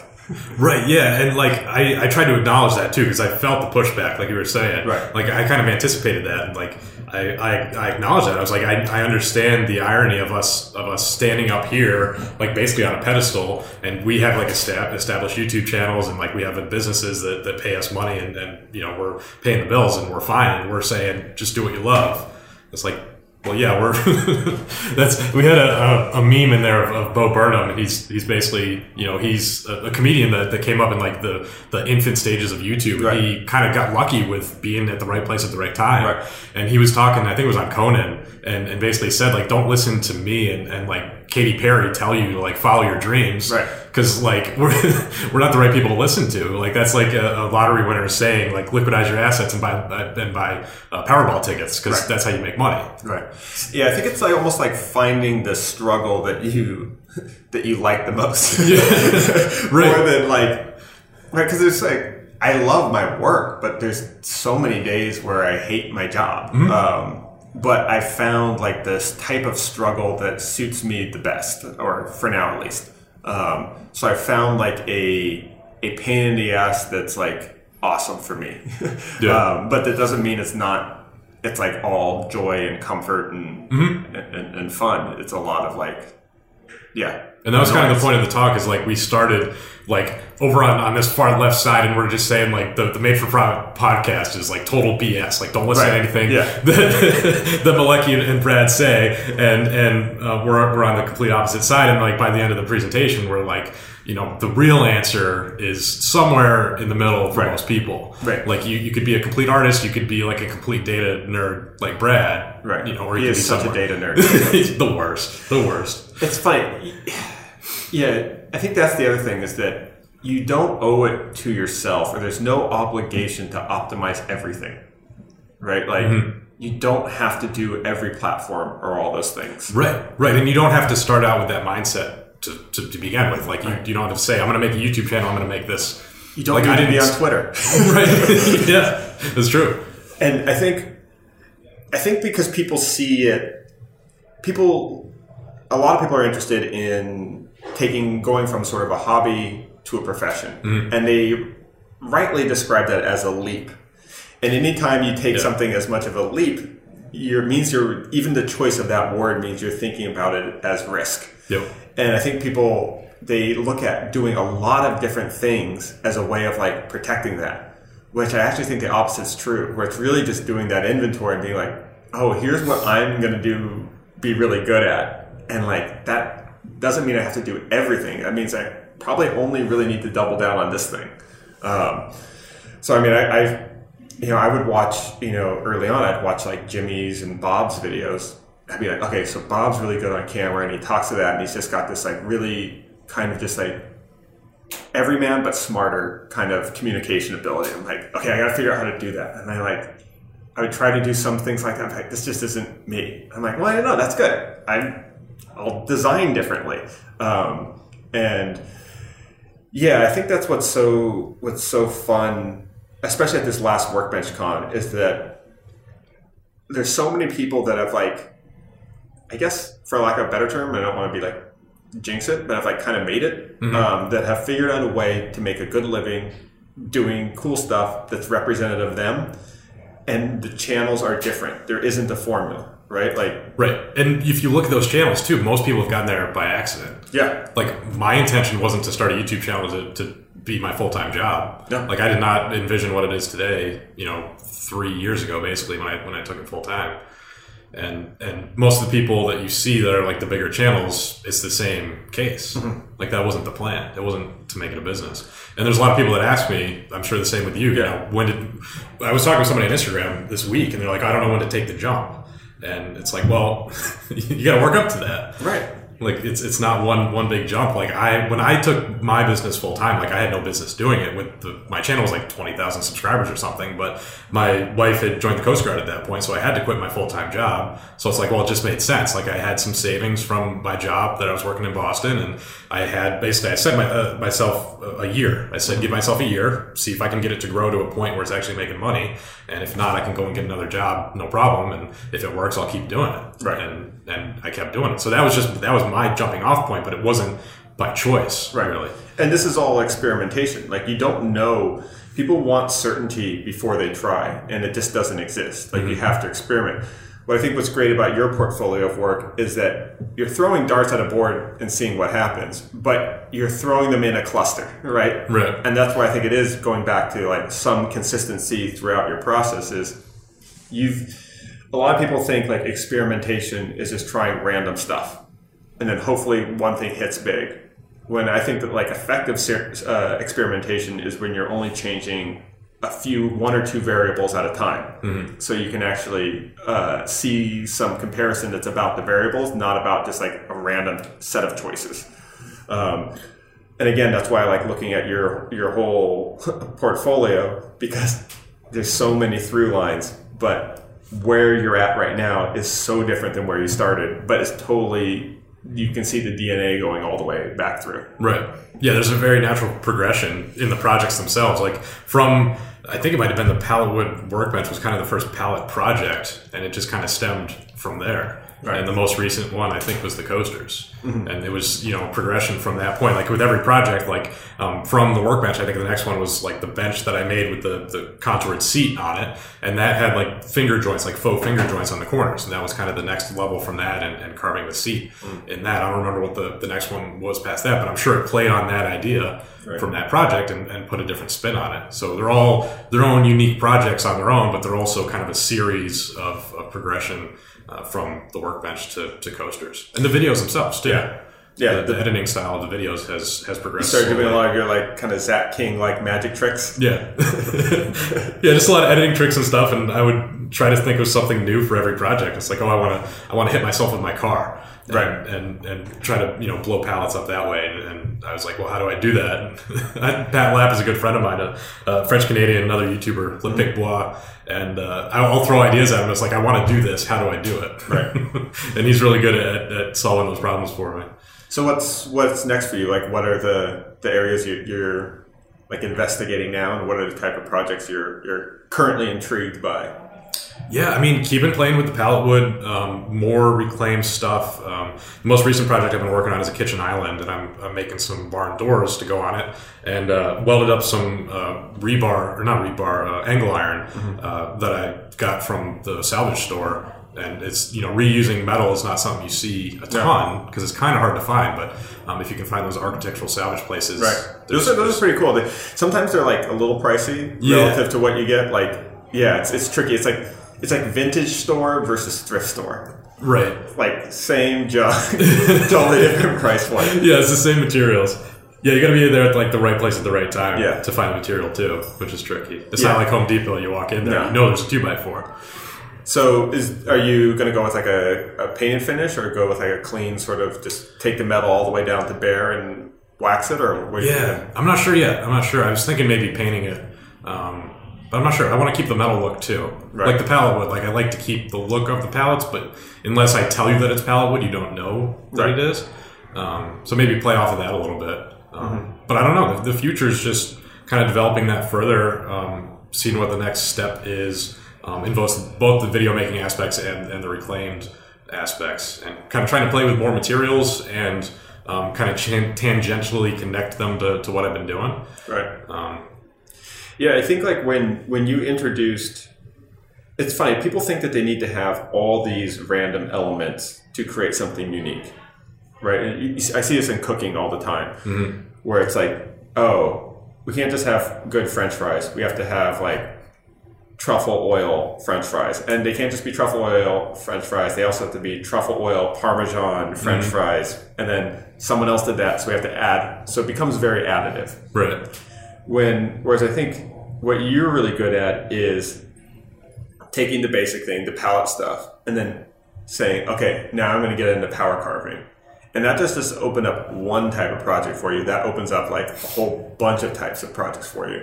B: Right, yeah, and like I, I tried to acknowledge that too because I felt the pushback, like you were saying.
A: Right.
B: Like I kind of anticipated that, and like I, I, I acknowledge that. I was like, I, I understand the irony of us of us standing up here, like basically on a pedestal, and we have like esta- established YouTube channels, and like we have businesses that, that pay us money, and, and you know we're paying the bills, and we're fine, and we're saying just do what you love. It's like well, yeah, we're that's we had a, a, a meme in there of, of Bo Burnham. He's he's basically you know he's a, a comedian that, that came up in like the the infant stages of YouTube.
A: Right.
B: He kind of got lucky with being at the right place at the right time.
A: Right.
B: And he was talking, I think it was on Conan, and, and basically said like, don't listen to me and, and like Katy Perry tell you to like follow your dreams.
A: Right.
B: Because like we're we're not the right people to listen to. Like that's like a, a lottery winner saying like liquidize your assets and buy and buy uh, Powerball tickets because
A: Right.
B: that's how you make money.
A: Right. Yeah, I think it's like almost like finding the struggle that you that you like the most,
B: Right.
A: more than like right because it's like I love my work, but there's so many days where I hate my job. Um, but I found like this type of struggle that suits me the best, or for now at least. Um, so I found like a a pain in the ass that's like awesome for me.
B: Yeah.
A: um, but that doesn't mean it's not. It's like all joy and comfort and, and, and and fun. It's a lot of like, yeah.
B: And that was kind of the point of the talk is like we started like over on, on this far left side and we're just saying like the, the made for profit podcast is like total BS. Like don't listen
A: Right.
B: to anything
A: Yeah.
B: that, that Maleki and, and Brad say. And, and uh, we're, we're on the complete opposite side. And like by the end of the presentation, we're like, you know, the real answer is somewhere in the middle for
A: Right.
B: most people.
A: Right.
B: Like you, you could be a complete artist. You could be like a complete data nerd like Brad.
A: Right.
B: You know, or
A: He
B: you could
A: is
B: be
A: such a data nerd.
B: He's the worst. The worst.
A: It's funny. Yeah, I think that's the other thing is that you don't owe it to yourself, or there's no obligation to optimize everything, right? Like mm-hmm. you don't have to do every platform or all those things.
B: Right, right, and you don't have to start out with that mindset to, to, to begin with. Like you, you don't have to say, "I'm going to make a YouTube channel. I'm going to make this."
A: You don't
B: Like,
A: need
B: I
A: to be on Twitter.
B: right? yeah, that's true.
A: and I think, I think because people see it, people, a lot of people are interested in taking going from sort of a hobby to a profession, mm-hmm. and they rightly describe that as a leap. And anytime you take
B: Yeah.
A: something as much of a leap, you're means you're even the choice of that word means you're thinking about it as risk.
B: Yep.
A: And I think people they look at doing a lot of different things as a way of like protecting that, which I actually think the opposite is true. Where it's really just doing that inventory and being like, oh, here's what I'm gonna do, be really good at, and like that doesn't mean I have to do everything. That means I probably only really need to double down on this thing. Um, so I mean, I, I, you know, I would watch, you know, early on, I'd watch like Jimmy's and Bob's videos. I'd be like, okay, so Bob's really good on camera, and he talks to that, and he's just got this like really kind of just like everyman but smarter kind of communication ability. I'm like, okay, I got to figure out how to do that, and I like. I would try to do some things like that. I'm like, this just isn't me. I'm like, well, I don't know. That's good. I, I'll design differently. Um, and yeah, I think that's what's so what's so fun, especially at this last workbench con, is that there's so many people that have like, I guess for lack of a better term, I don't want to be like jinx it, but have like kind of made it, um, that have figured out a way to make a good living doing cool stuff that's representative of them, and the channels are different. There isn't a formula, right? Like,
B: Right, and if you look at those channels too, most people have gotten there by accident.
A: yeah,
B: Like my intention wasn't to start a YouTube channel to, to be my full time job.
A: No.
B: Like I did not envision what it is today. You know, three years ago, basically when I when I took it full time. And and most of the people that you see that are like the bigger channels, it's the same case. Mm-hmm. Like that wasn't the plan. It wasn't to make it a business. And there's a lot of people that ask me. I'm sure the same with you. You
A: Yeah.
B: know, when did I was talking with somebody on Instagram this week, and they're like, I don't know when to take the jump. And it's like, well, you got to work up to that.
A: right.
B: Like it's it's not one one big jump. Like I when I took my business full time, like I had no business doing it. With the, my channel was like twenty thousand subscribers or something, but my wife had joined the Coast Guard at that point, so I had to quit my full time job. So it's like, well, it just made sense. Like I had some savings from my job that I was working in Boston, and I had basically I set my, uh, myself a year. I said, give myself a year, see if I can get it to grow to a point where it's actually making money, and if not, I can go and get another job, no problem. And if it works, I'll keep doing it.
A: Right.
B: And and I kept doing it. So that was just that was my jumping off point, but it wasn't by choice,
A: Right.
B: really.
A: And this is all experimentation. Like you don't know. People want certainty before they try, and it just doesn't exist. Like you mm-hmm. have to experiment. What I think what's great about your portfolio of work is that you're throwing darts at a board and seeing what happens, but you're throwing them in a cluster, right?
B: Right.
A: And that's why I think it is going back to like some consistency throughout your process is you've a lot of people think like experimentation is just trying random stuff and then hopefully one thing hits big. When i think that like effective uh, experimentation is when you're only changing a few one or two variables at a time. So you can actually uh, see some comparison that's about the variables not about just like a random set of choices. Um, and again that's why i like looking at your your whole portfolio because there's so many through lines but where you're at right now is so different than where you started but it's totally you can see the dna going all the way back through
B: Right. Yeah, there's a very natural progression in the projects themselves. Like from, I think it might have been the pallet wood workbench was kind of the first pallet project, and it just kind of stemmed from there.
A: Right.
B: And the most recent one, I think, was the coasters, and it was you know progression from that point. Like with every project, like um, from the workbench, I think the next one was like the bench that I made with the the contoured seat on it, and that had like finger joints, like faux finger joints on the corners, and that was kind of the next level from that, and, and carving the seat in that. I don't remember what the the next one was past that, but I'm sure it played on that idea
A: Right.
B: from that project and, and put a different spin on it. So they're all their own unique projects on their own, but they're also kind of a series of, of progression uh, from the workbench to, to coasters and the videos themselves too.
A: Yeah. Yeah,
B: the,
A: the-
B: editing style of the videos has has progressed.
A: start doing a lot of your like kind of zach king like magic tricks
B: Yeah, yeah, just a lot of editing tricks and stuff, and I would try to think of something new for every project. It's like, oh, I want to, I want to hit myself with my car, and,
A: Right.
B: And and try to you know blow pallets up that way. And, and I was like, well, how do I do that? Pat Lapp is a good friend of mine, a, a French Canadian, another YouTuber, Pic Bois, and uh, I'll I'll throw ideas at him. It's like, I want to do this. How do I do it?
A: Right.
B: and he's really good at, at solving those problems for me.
A: So what's what's next for you like what are the the areas you, you're like investigating now and what are the type of projects you're you're currently intrigued by
B: Yeah, I mean, keeping playing with the pallet wood, um, more reclaimed stuff. Um, the most recent project I've been working on is a kitchen island, and I'm, I'm making some barn doors to go on it, and uh, welded up some uh, rebar or not rebar, uh, angle iron uh, that I got from the salvage store. And it's you know reusing metal is not something you see a ton because it's kind of hard to find. But um, if you can find those architectural salvage places,
A: Right. Those are, those are pretty cool. They, sometimes they're like a little pricey
B: Yeah.
A: relative to what you get. Like, yeah, it's, it's tricky. It's like it's like vintage store versus thrift store.
B: right.
A: Like same job, totally different price point.
B: Yeah, it's the same materials. Yeah, you got to be there at like the right place at the right time
A: Yeah.
B: to find the material too, which is tricky. It's
A: Yeah.
B: not like Home Depot. You walk in there,
A: No.
B: you know there's a two by four.
A: So, is are you going to go with like a, a paint and finish, or go with like a clean sort of just take the metal all the way down to bare and wax it, or what
B: Yeah. I'm not sure yet. I'm not sure. I was thinking maybe painting it, um, but I'm not sure. I want to keep the metal look too,
A: Right.
B: like the pallet wood. Like I like to keep the look of the pallets, but unless I tell you that it's pallet wood, you don't know that
A: Right.
B: it is. Um, so maybe play off of that a little bit. Um,
A: Mm-hmm.
B: But I don't know. The, the future is just kind of developing that further, um, seeing what the next step is um, in both both the video making aspects and, and the reclaimed aspects, and kind of trying to play with more materials and um, kind of chan- tangentially connect them to, to what I've been doing.
A: right?
B: Um,
A: Yeah, I think like when when you introduced, it's funny. People think that they need to have all these random elements to create something unique, right? And you, I see this in cooking all the time, where it's like, oh, we can't just have good French fries. We have to have like truffle oil French fries, and they can't just be truffle oil French fries. They also have to be truffle oil Parmesan French mm-hmm. fries, and then someone else did that, so we have to add. So it becomes very additive
B: right.
A: when whereas I think what you're really good at is taking the basic thing, the pallet stuff, and then saying, okay, now I'm going to get into power carving, And that just doesn't open up one type of project for you. That opens up like a whole bunch of types of projects for you.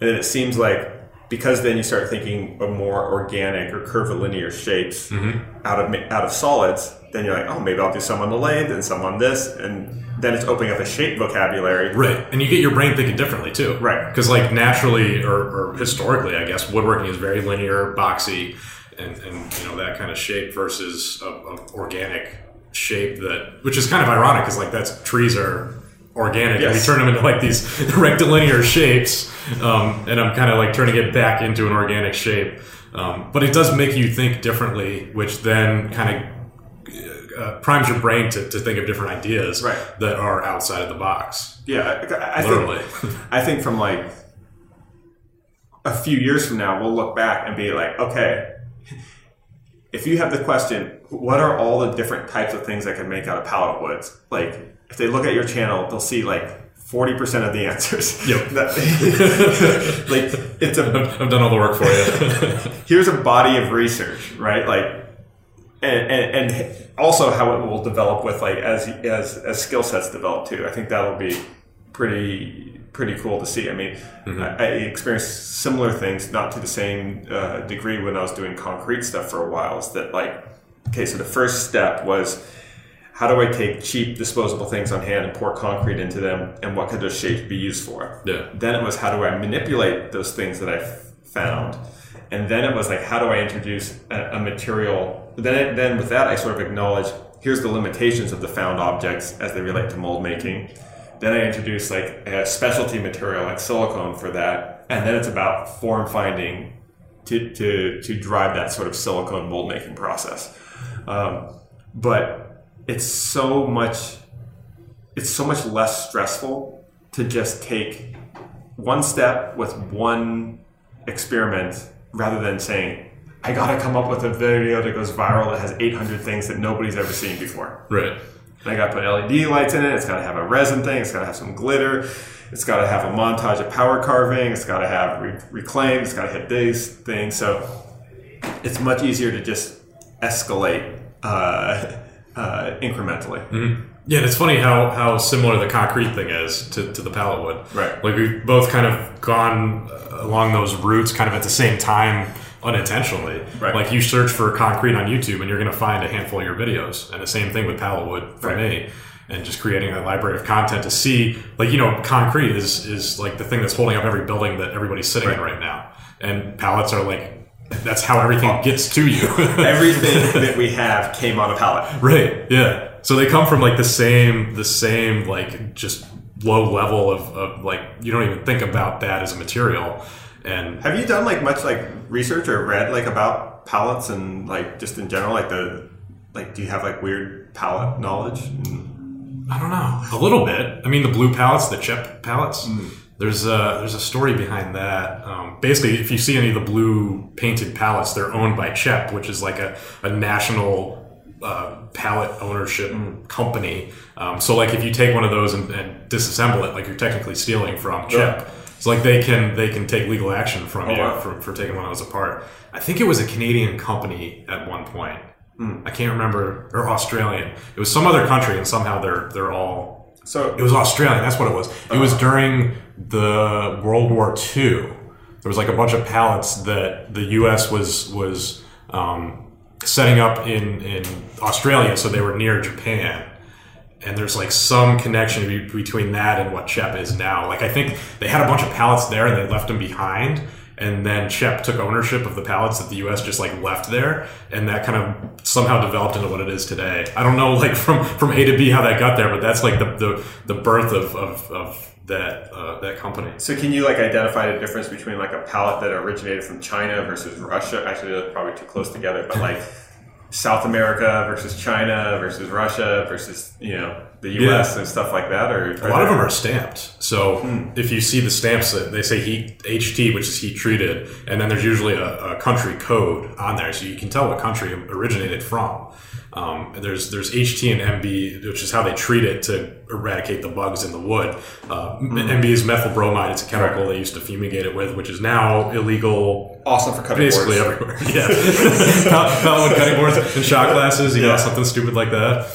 A: And then it seems like because then you start thinking of more organic or curvilinear shapes mm-hmm. out of out of solids, then you're like, oh, maybe I'll do some on the lathe and some on this, and then it's opening up a shape vocabulary.
B: Right, and you get your brain thinking differently too.
A: Right.
B: because like naturally or, or historically, I guess woodworking is very linear, boxy, and, and you know that kind of shape versus a, a organic shape that, which is kind of ironic because like that's trees are organic and we turn them into like these rectilinear shapes, um, and I'm kind of like turning it back into an organic shape. Um, but it does make you think differently, which then kind of uh, primes your brain to, to think of different ideas
A: Right.
B: that are outside of the box.
A: Yeah, I, I
B: Literally.
A: think I think from like a few years from now, we'll look back and be like, okay, if you have the question, what are all the different types of things I can make out of pallet woods? Like, if they look at your channel, they'll see like forty percent of the answers.
B: Yep.
A: Like, it's a
B: I've done all the work for you.
A: here's a body of research, right? Like, and, and, and also how it will develop with like as as as skill sets develop too. I think that'll be pretty pretty cool to see. I mean, I, I experienced similar things, not to the same uh, degree when I was doing concrete stuff for a while. Is that like, okay, so the first step was. How do I take cheap disposable things on hand and pour concrete into them, and what could those shapes be used for?
B: Yeah.
A: Then it was how do I manipulate those things that I f- found, and then it was like how do I introduce a, a material. Then it, then with that I sort of acknowledge here's the limitations of the found objects as they relate to mold making. Then I introduce like a specialty material like silicone for that, and then it's about form finding to to to drive that sort of silicone mold making process. Um, but it's so much it's so much less stressful to just take one step with one experiment rather than saying I gotta come up with a video that goes viral that has 800 things that nobody's ever seen before.
B: right.
A: And I gotta put LED lights in it. It's gotta have a resin thing. It's gotta have some glitter. It's gotta have a montage of power carving. It's gotta have re- reclaim. It's gotta hit these things. So it's much easier to just escalate uh, uh, incrementally.
B: Yeah, and it's funny how, how similar the concrete thing is to, to the pallet wood.
A: Right.
B: Like we've both kind of gone along those routes kind of at the same time unintentionally.
A: Right.
B: Like you search for concrete on YouTube and you're going to find a handful of your videos. And the same thing with pallet wood for
A: Right.
B: me. And just creating a library of content to see, like, you know, concrete is, is like the thing that's holding up every building that everybody's sitting in
A: Right.
B: right now. And pallets are like, that's how everything gets to you.
A: Everything that we have came on a pallet.
B: Right. Yeah. So they come from like the same, the same like just low level of, of like you don't even think about that as a material, and
A: Have you done like much like research or read like about pallets and like just in general like the like do you have like weird pallet knowledge?
B: I don't know a little bit. I mean, the blue pallets, the CHEP pallets. Mm. There's a there's a story behind that. Um, basically, if you see any of the blue painted pallets, they're owned by CHEP, which is like a, a national uh, pallet ownership company. Um, so, like, if you take one of those and, and disassemble it, like you're technically stealing from CHEP.
A: Yeah.
B: It's like they can they can take legal action from
A: Oh,
B: you
A: wow.
B: for, for taking one of those apart. I think it was a Canadian company at one point. I can't remember or Australian. It was some other country, and somehow they're they're all.
A: So
B: It was Australian. That's what it was. It was during the World War II. There was like a bunch of pallets that the U.S. was was um, setting up in in Australia, so they were near Japan and there's like some connection be- between that and what Chep is now. Like I think they had a bunch of pallets there and they left them behind, and then Chep took ownership of the pallets that the U.S. just like left there, and that kind of somehow developed into what it is today. I don't know like from from A to B how that got there, but that's like the the, the birth of of, of that uh, that company.
A: So can you like identify the difference between like a pallet that originated from China versus Russia? Actually, they're probably too close together, but like South America versus China versus Russia versus you know the U.S. and stuff like that, or
B: A lot of them are stamped. So if you see the stamps that they say heat HT, which is heat treated, and then there's usually a, a country code on there, so you can tell what country originated from. Um, there's there's HT and MB, which is how they treat it to eradicate the bugs in the wood. Uh, MB is methyl bromide. It's a chemical they used to fumigate it with, which is now illegal
A: awesome for cutting
B: basically
A: boards.
B: everywhere. Yeah, Pal- pallet wood cutting boards and shot glasses. You know, something stupid like that.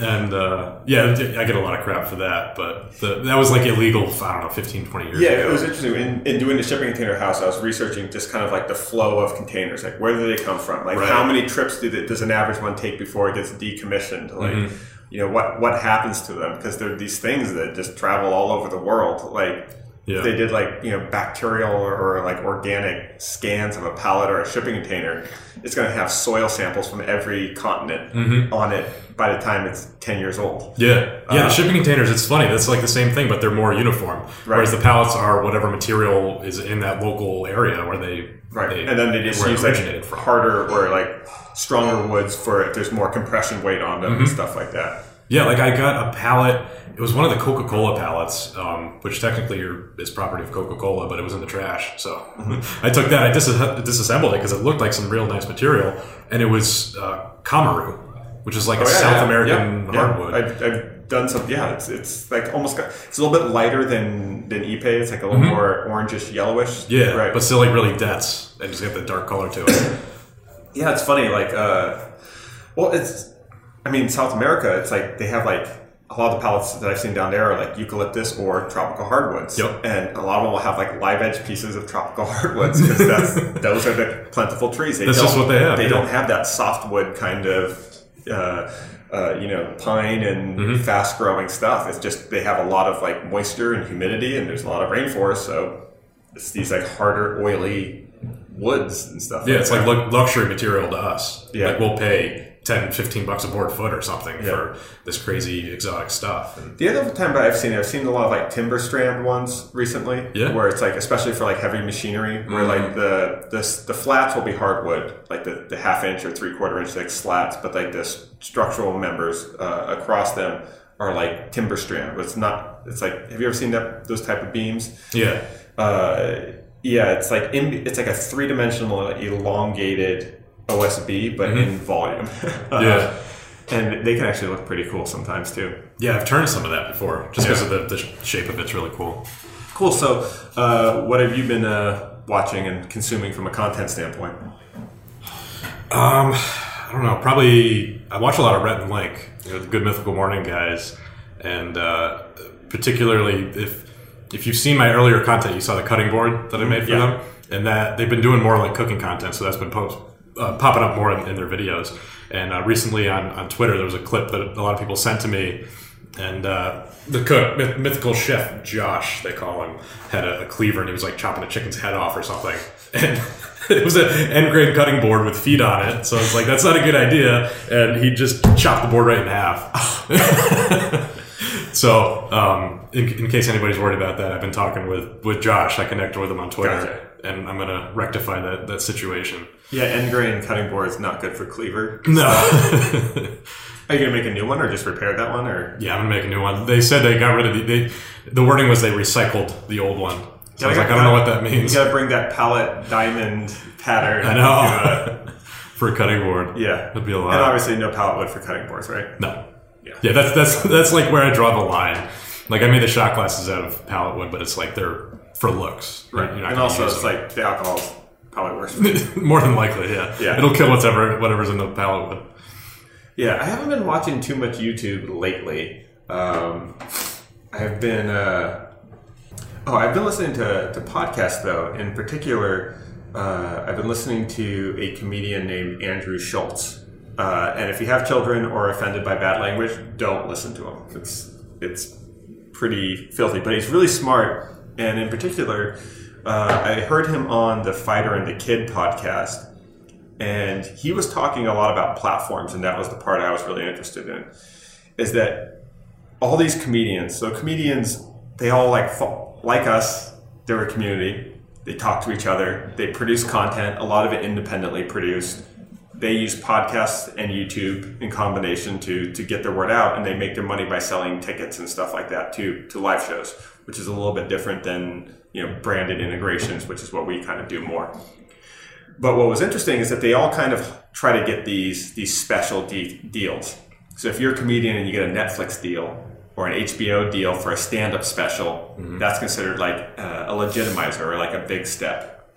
B: And uh, yeah, I get a lot of crap for that, but the, that was like illegal. I don't know, 15, 20 years.
A: Yeah,
B: ago.
A: it was interesting. In, in doing the shipping container house, I was researching just kind of like the flow of containers. Like, where do they come from? Like,
B: Right.
A: how many trips do they, does an average one take before it gets decommissioned? Like,
B: Mm-hmm.
A: you know, what what happens to them? Because they're these things that just travel all over the world. Like,
B: Yeah.
A: if they did like you know bacterial or, or like organic scans of a pallet or a shipping container, it's going to have soil samples from every continent
B: Mm-hmm.
A: on it by the time it's ten years old.
B: Yeah, yeah.
A: Uh,
B: the shipping containers, it's funny. That's like the same thing, but they're more uniform. Whereas the pallets are whatever material is in that local area where they
A: Right,
B: they-
A: and then they just
B: it
A: use like
B: from.
A: harder or like stronger woods for if there's more compression weight on them
B: Mm-hmm.
A: and stuff like that.
B: Yeah, like I got a pallet. It was one of the Coca Cola pallets, um, which technically is property of Coca Cola, but it was in the trash. So
A: Mm-hmm.
B: I took that. I dis- disassembled it because it looked like some real nice material, and it was uh, Cumaru, which is like a
A: Oh, yeah,
B: South
A: yeah,
B: American
A: yeah,
B: hardwood.
A: I've, I've done some. Yeah, it's it's like almost got, it's a little bit lighter than than Ipe. It's like a little more orangish, yellowish.
B: Mm-hmm. yeah,
A: right.
B: but still like really dense and just got the dark color to it.
A: yeah, it's funny. Like, uh, well, it's. I mean, South America. It's like they have like a lot of the pallets that I've seen down there are like eucalyptus or tropical hardwoods.
B: Yep.
A: And a lot of them will have like live edge pieces of tropical hardwoods because those are the plentiful trees. They
B: That's just what they have,
A: They
B: yeah.
A: don't have that softwood kind of. Uh, uh, you know, pine and
B: Mm-hmm.
A: fast growing stuff. It's just they have a lot of like moisture and humidity, and there's a lot of rainforest, so it's these like harder, oily woods and stuff.
B: Yeah, it's like
A: that.
B: lu- luxury material to us.
A: Yeah.
B: Like we'll pay 10, 15 bucks a board foot or something
A: Yeah.
B: for this crazy exotic stuff. And
A: The other time I've seen it, I've seen a lot of like timber strand ones recently.
B: Yeah. Mm-hmm.
A: Where it's like, especially for like heavy machinery, where like the, the the flats will be hardwood, like the, the half inch or three quarter inch like slats, but like the structural members uh, across them are like timber strand. It's not. It's like, have you ever seen that those type of beams?
B: yeah.
A: Uh, yeah, it's like in, it's like a three dimensional elongated OSB, but in volume. Uh,
B: Yeah.
A: and they can actually look pretty cool sometimes too.
B: Yeah, I've turned some of that before just because
A: Yeah.
B: of the, the shape of it's really cool.
A: Cool. So, uh, what have you been uh, watching and consuming from a content standpoint?
B: Um, I don't know. Probably I watch a lot of Rhett and Link, you know, the Good Mythical Morning guys, and uh, particularly if if you've seen my earlier content, you saw the cutting board that I made for
A: Yeah.
B: them, and that they've been doing more like cooking content, so that's been post, uh, popping up more in, in their videos. And uh, recently on on Twitter, there was a clip that a lot of people sent to me. And uh, the cook, myth- mythical chef Josh, they call him, had a, a cleaver and he was like chopping a chicken's head off or something. And it was an end grain cutting board with feet on it. So it's like, that's not a good idea. And he just chopped the board right in half. so, um, in, in case anybody's worried about that, I've been talking with, with Josh. I connected with him on Twitter.
A: Gotcha.
B: And I'm going to rectify that, that situation.
A: Yeah, end grain cutting board is not good for cleaver.
B: No.
A: Are you gonna make a new one or just repair that one? Or
B: Yeah, I'm gonna make a new one. They said they got rid of the. They, the wording was they recycled the old one. So I was like, I don't know what that means.
A: You gotta bring that pallet diamond pattern.
B: I
A: to, uh,
B: know. For a cutting board.
A: yeah,
B: That'd be a lot.
A: And obviously, no pallet wood for cutting boards, right?
B: No.
A: Yeah.
B: Yeah, that's that's that's like where I draw the line. Like I made the shot glasses out of pallet wood, but it's like they're for looks. You're
A: And also, it's like the alcohol's probably worse. For
B: more than likely, yeah.
A: Yeah.
B: It'll kill whatever whatever's in the pallet wood.
A: Yeah, I haven't been watching too much YouTube lately. Um, I've been, uh, oh, I've been listening to, to podcasts though. In particular, uh, I've been listening to a comedian named Andrew Schulz. Uh, and if you have children or are offended by bad language, don't listen to him. It's it's pretty filthy, but he's really smart. And in particular, uh, I heard him on the Fighter and the Kid podcast and he was talking a lot about platforms and that was the part i was really interested in is that all these comedians so comedians they all like like us they're a community they talk to each other they produce content a lot of it independently produced. They use podcasts and youtube in combination to to get their word out and they make their money by selling tickets and stuff like that to to live shows which is a little bit different than you know branded integrations which is what we kind of do more but what was interesting is that they all kind of try to get these these special de- deals. So if you're a comedian and you get a Netflix deal or an HBO deal for a stand-up special, that's considered like uh, a legitimizer or like a big step.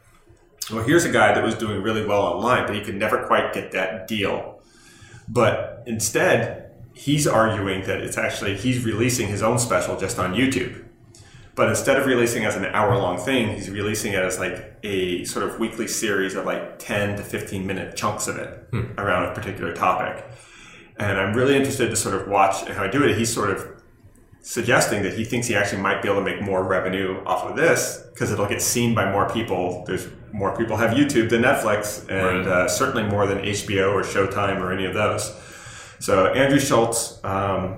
A: Well, here's a guy that was doing really well online, but he could never quite get that deal. But instead, he's arguing that it's actually he's releasing his own special just on YouTube. But instead of releasing as an hour long thing, he's releasing it as like a sort of weekly series of like 10 to 15 minute chunks of it hmm. around a particular topic. And I'm really interested to sort of watch how I do it. He's sort of suggesting that he thinks he actually might be able to make more revenue off of this because it'll get seen by more people. There's more people have YouTube than Netflix, and right. uh, certainly more than HBO or Showtime or any of those. So Andrew Schulz, um,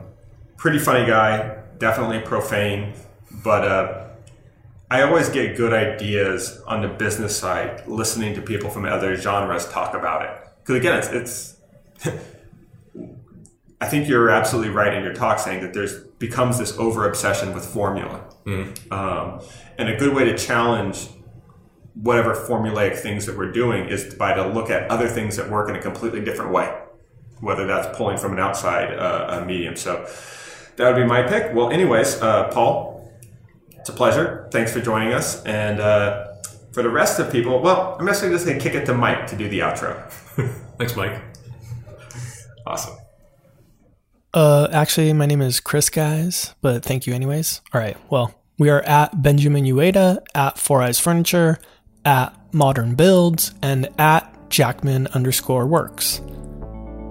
A: pretty funny guy, definitely profane, but uh, I always get good ideas on the business side listening to people from other genres talk about it. Because again, it's, it's I think you're absolutely right in your talk saying that there's becomes this over obsession with formula, mm. um, and a good way to challenge whatever formulaic things that we're doing is by to look at other things that work in a completely different way, whether that's pulling from an outside uh, medium. So that would be my pick. Well, anyways, uh, Paul, it's a pleasure. Thanks for joining us, and uh, for the rest of people, well, I'm actually just going to kick it to Mike to do the outro.
B: Thanks, Mike.
A: Awesome.
C: Uh, actually, my name is Chris, guys, but thank you anyways. All right. Well, we are at Benjamin Uyeda, at Four Eyes Furniture, at Modern Builds, and at Jackman underscore Works.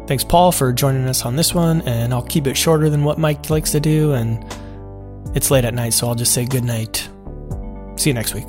C: Thanks, Paul, for joining us on this one, and I'll keep it shorter than what Mike likes to do, and it's late at night, so I'll just say good night. See you next week.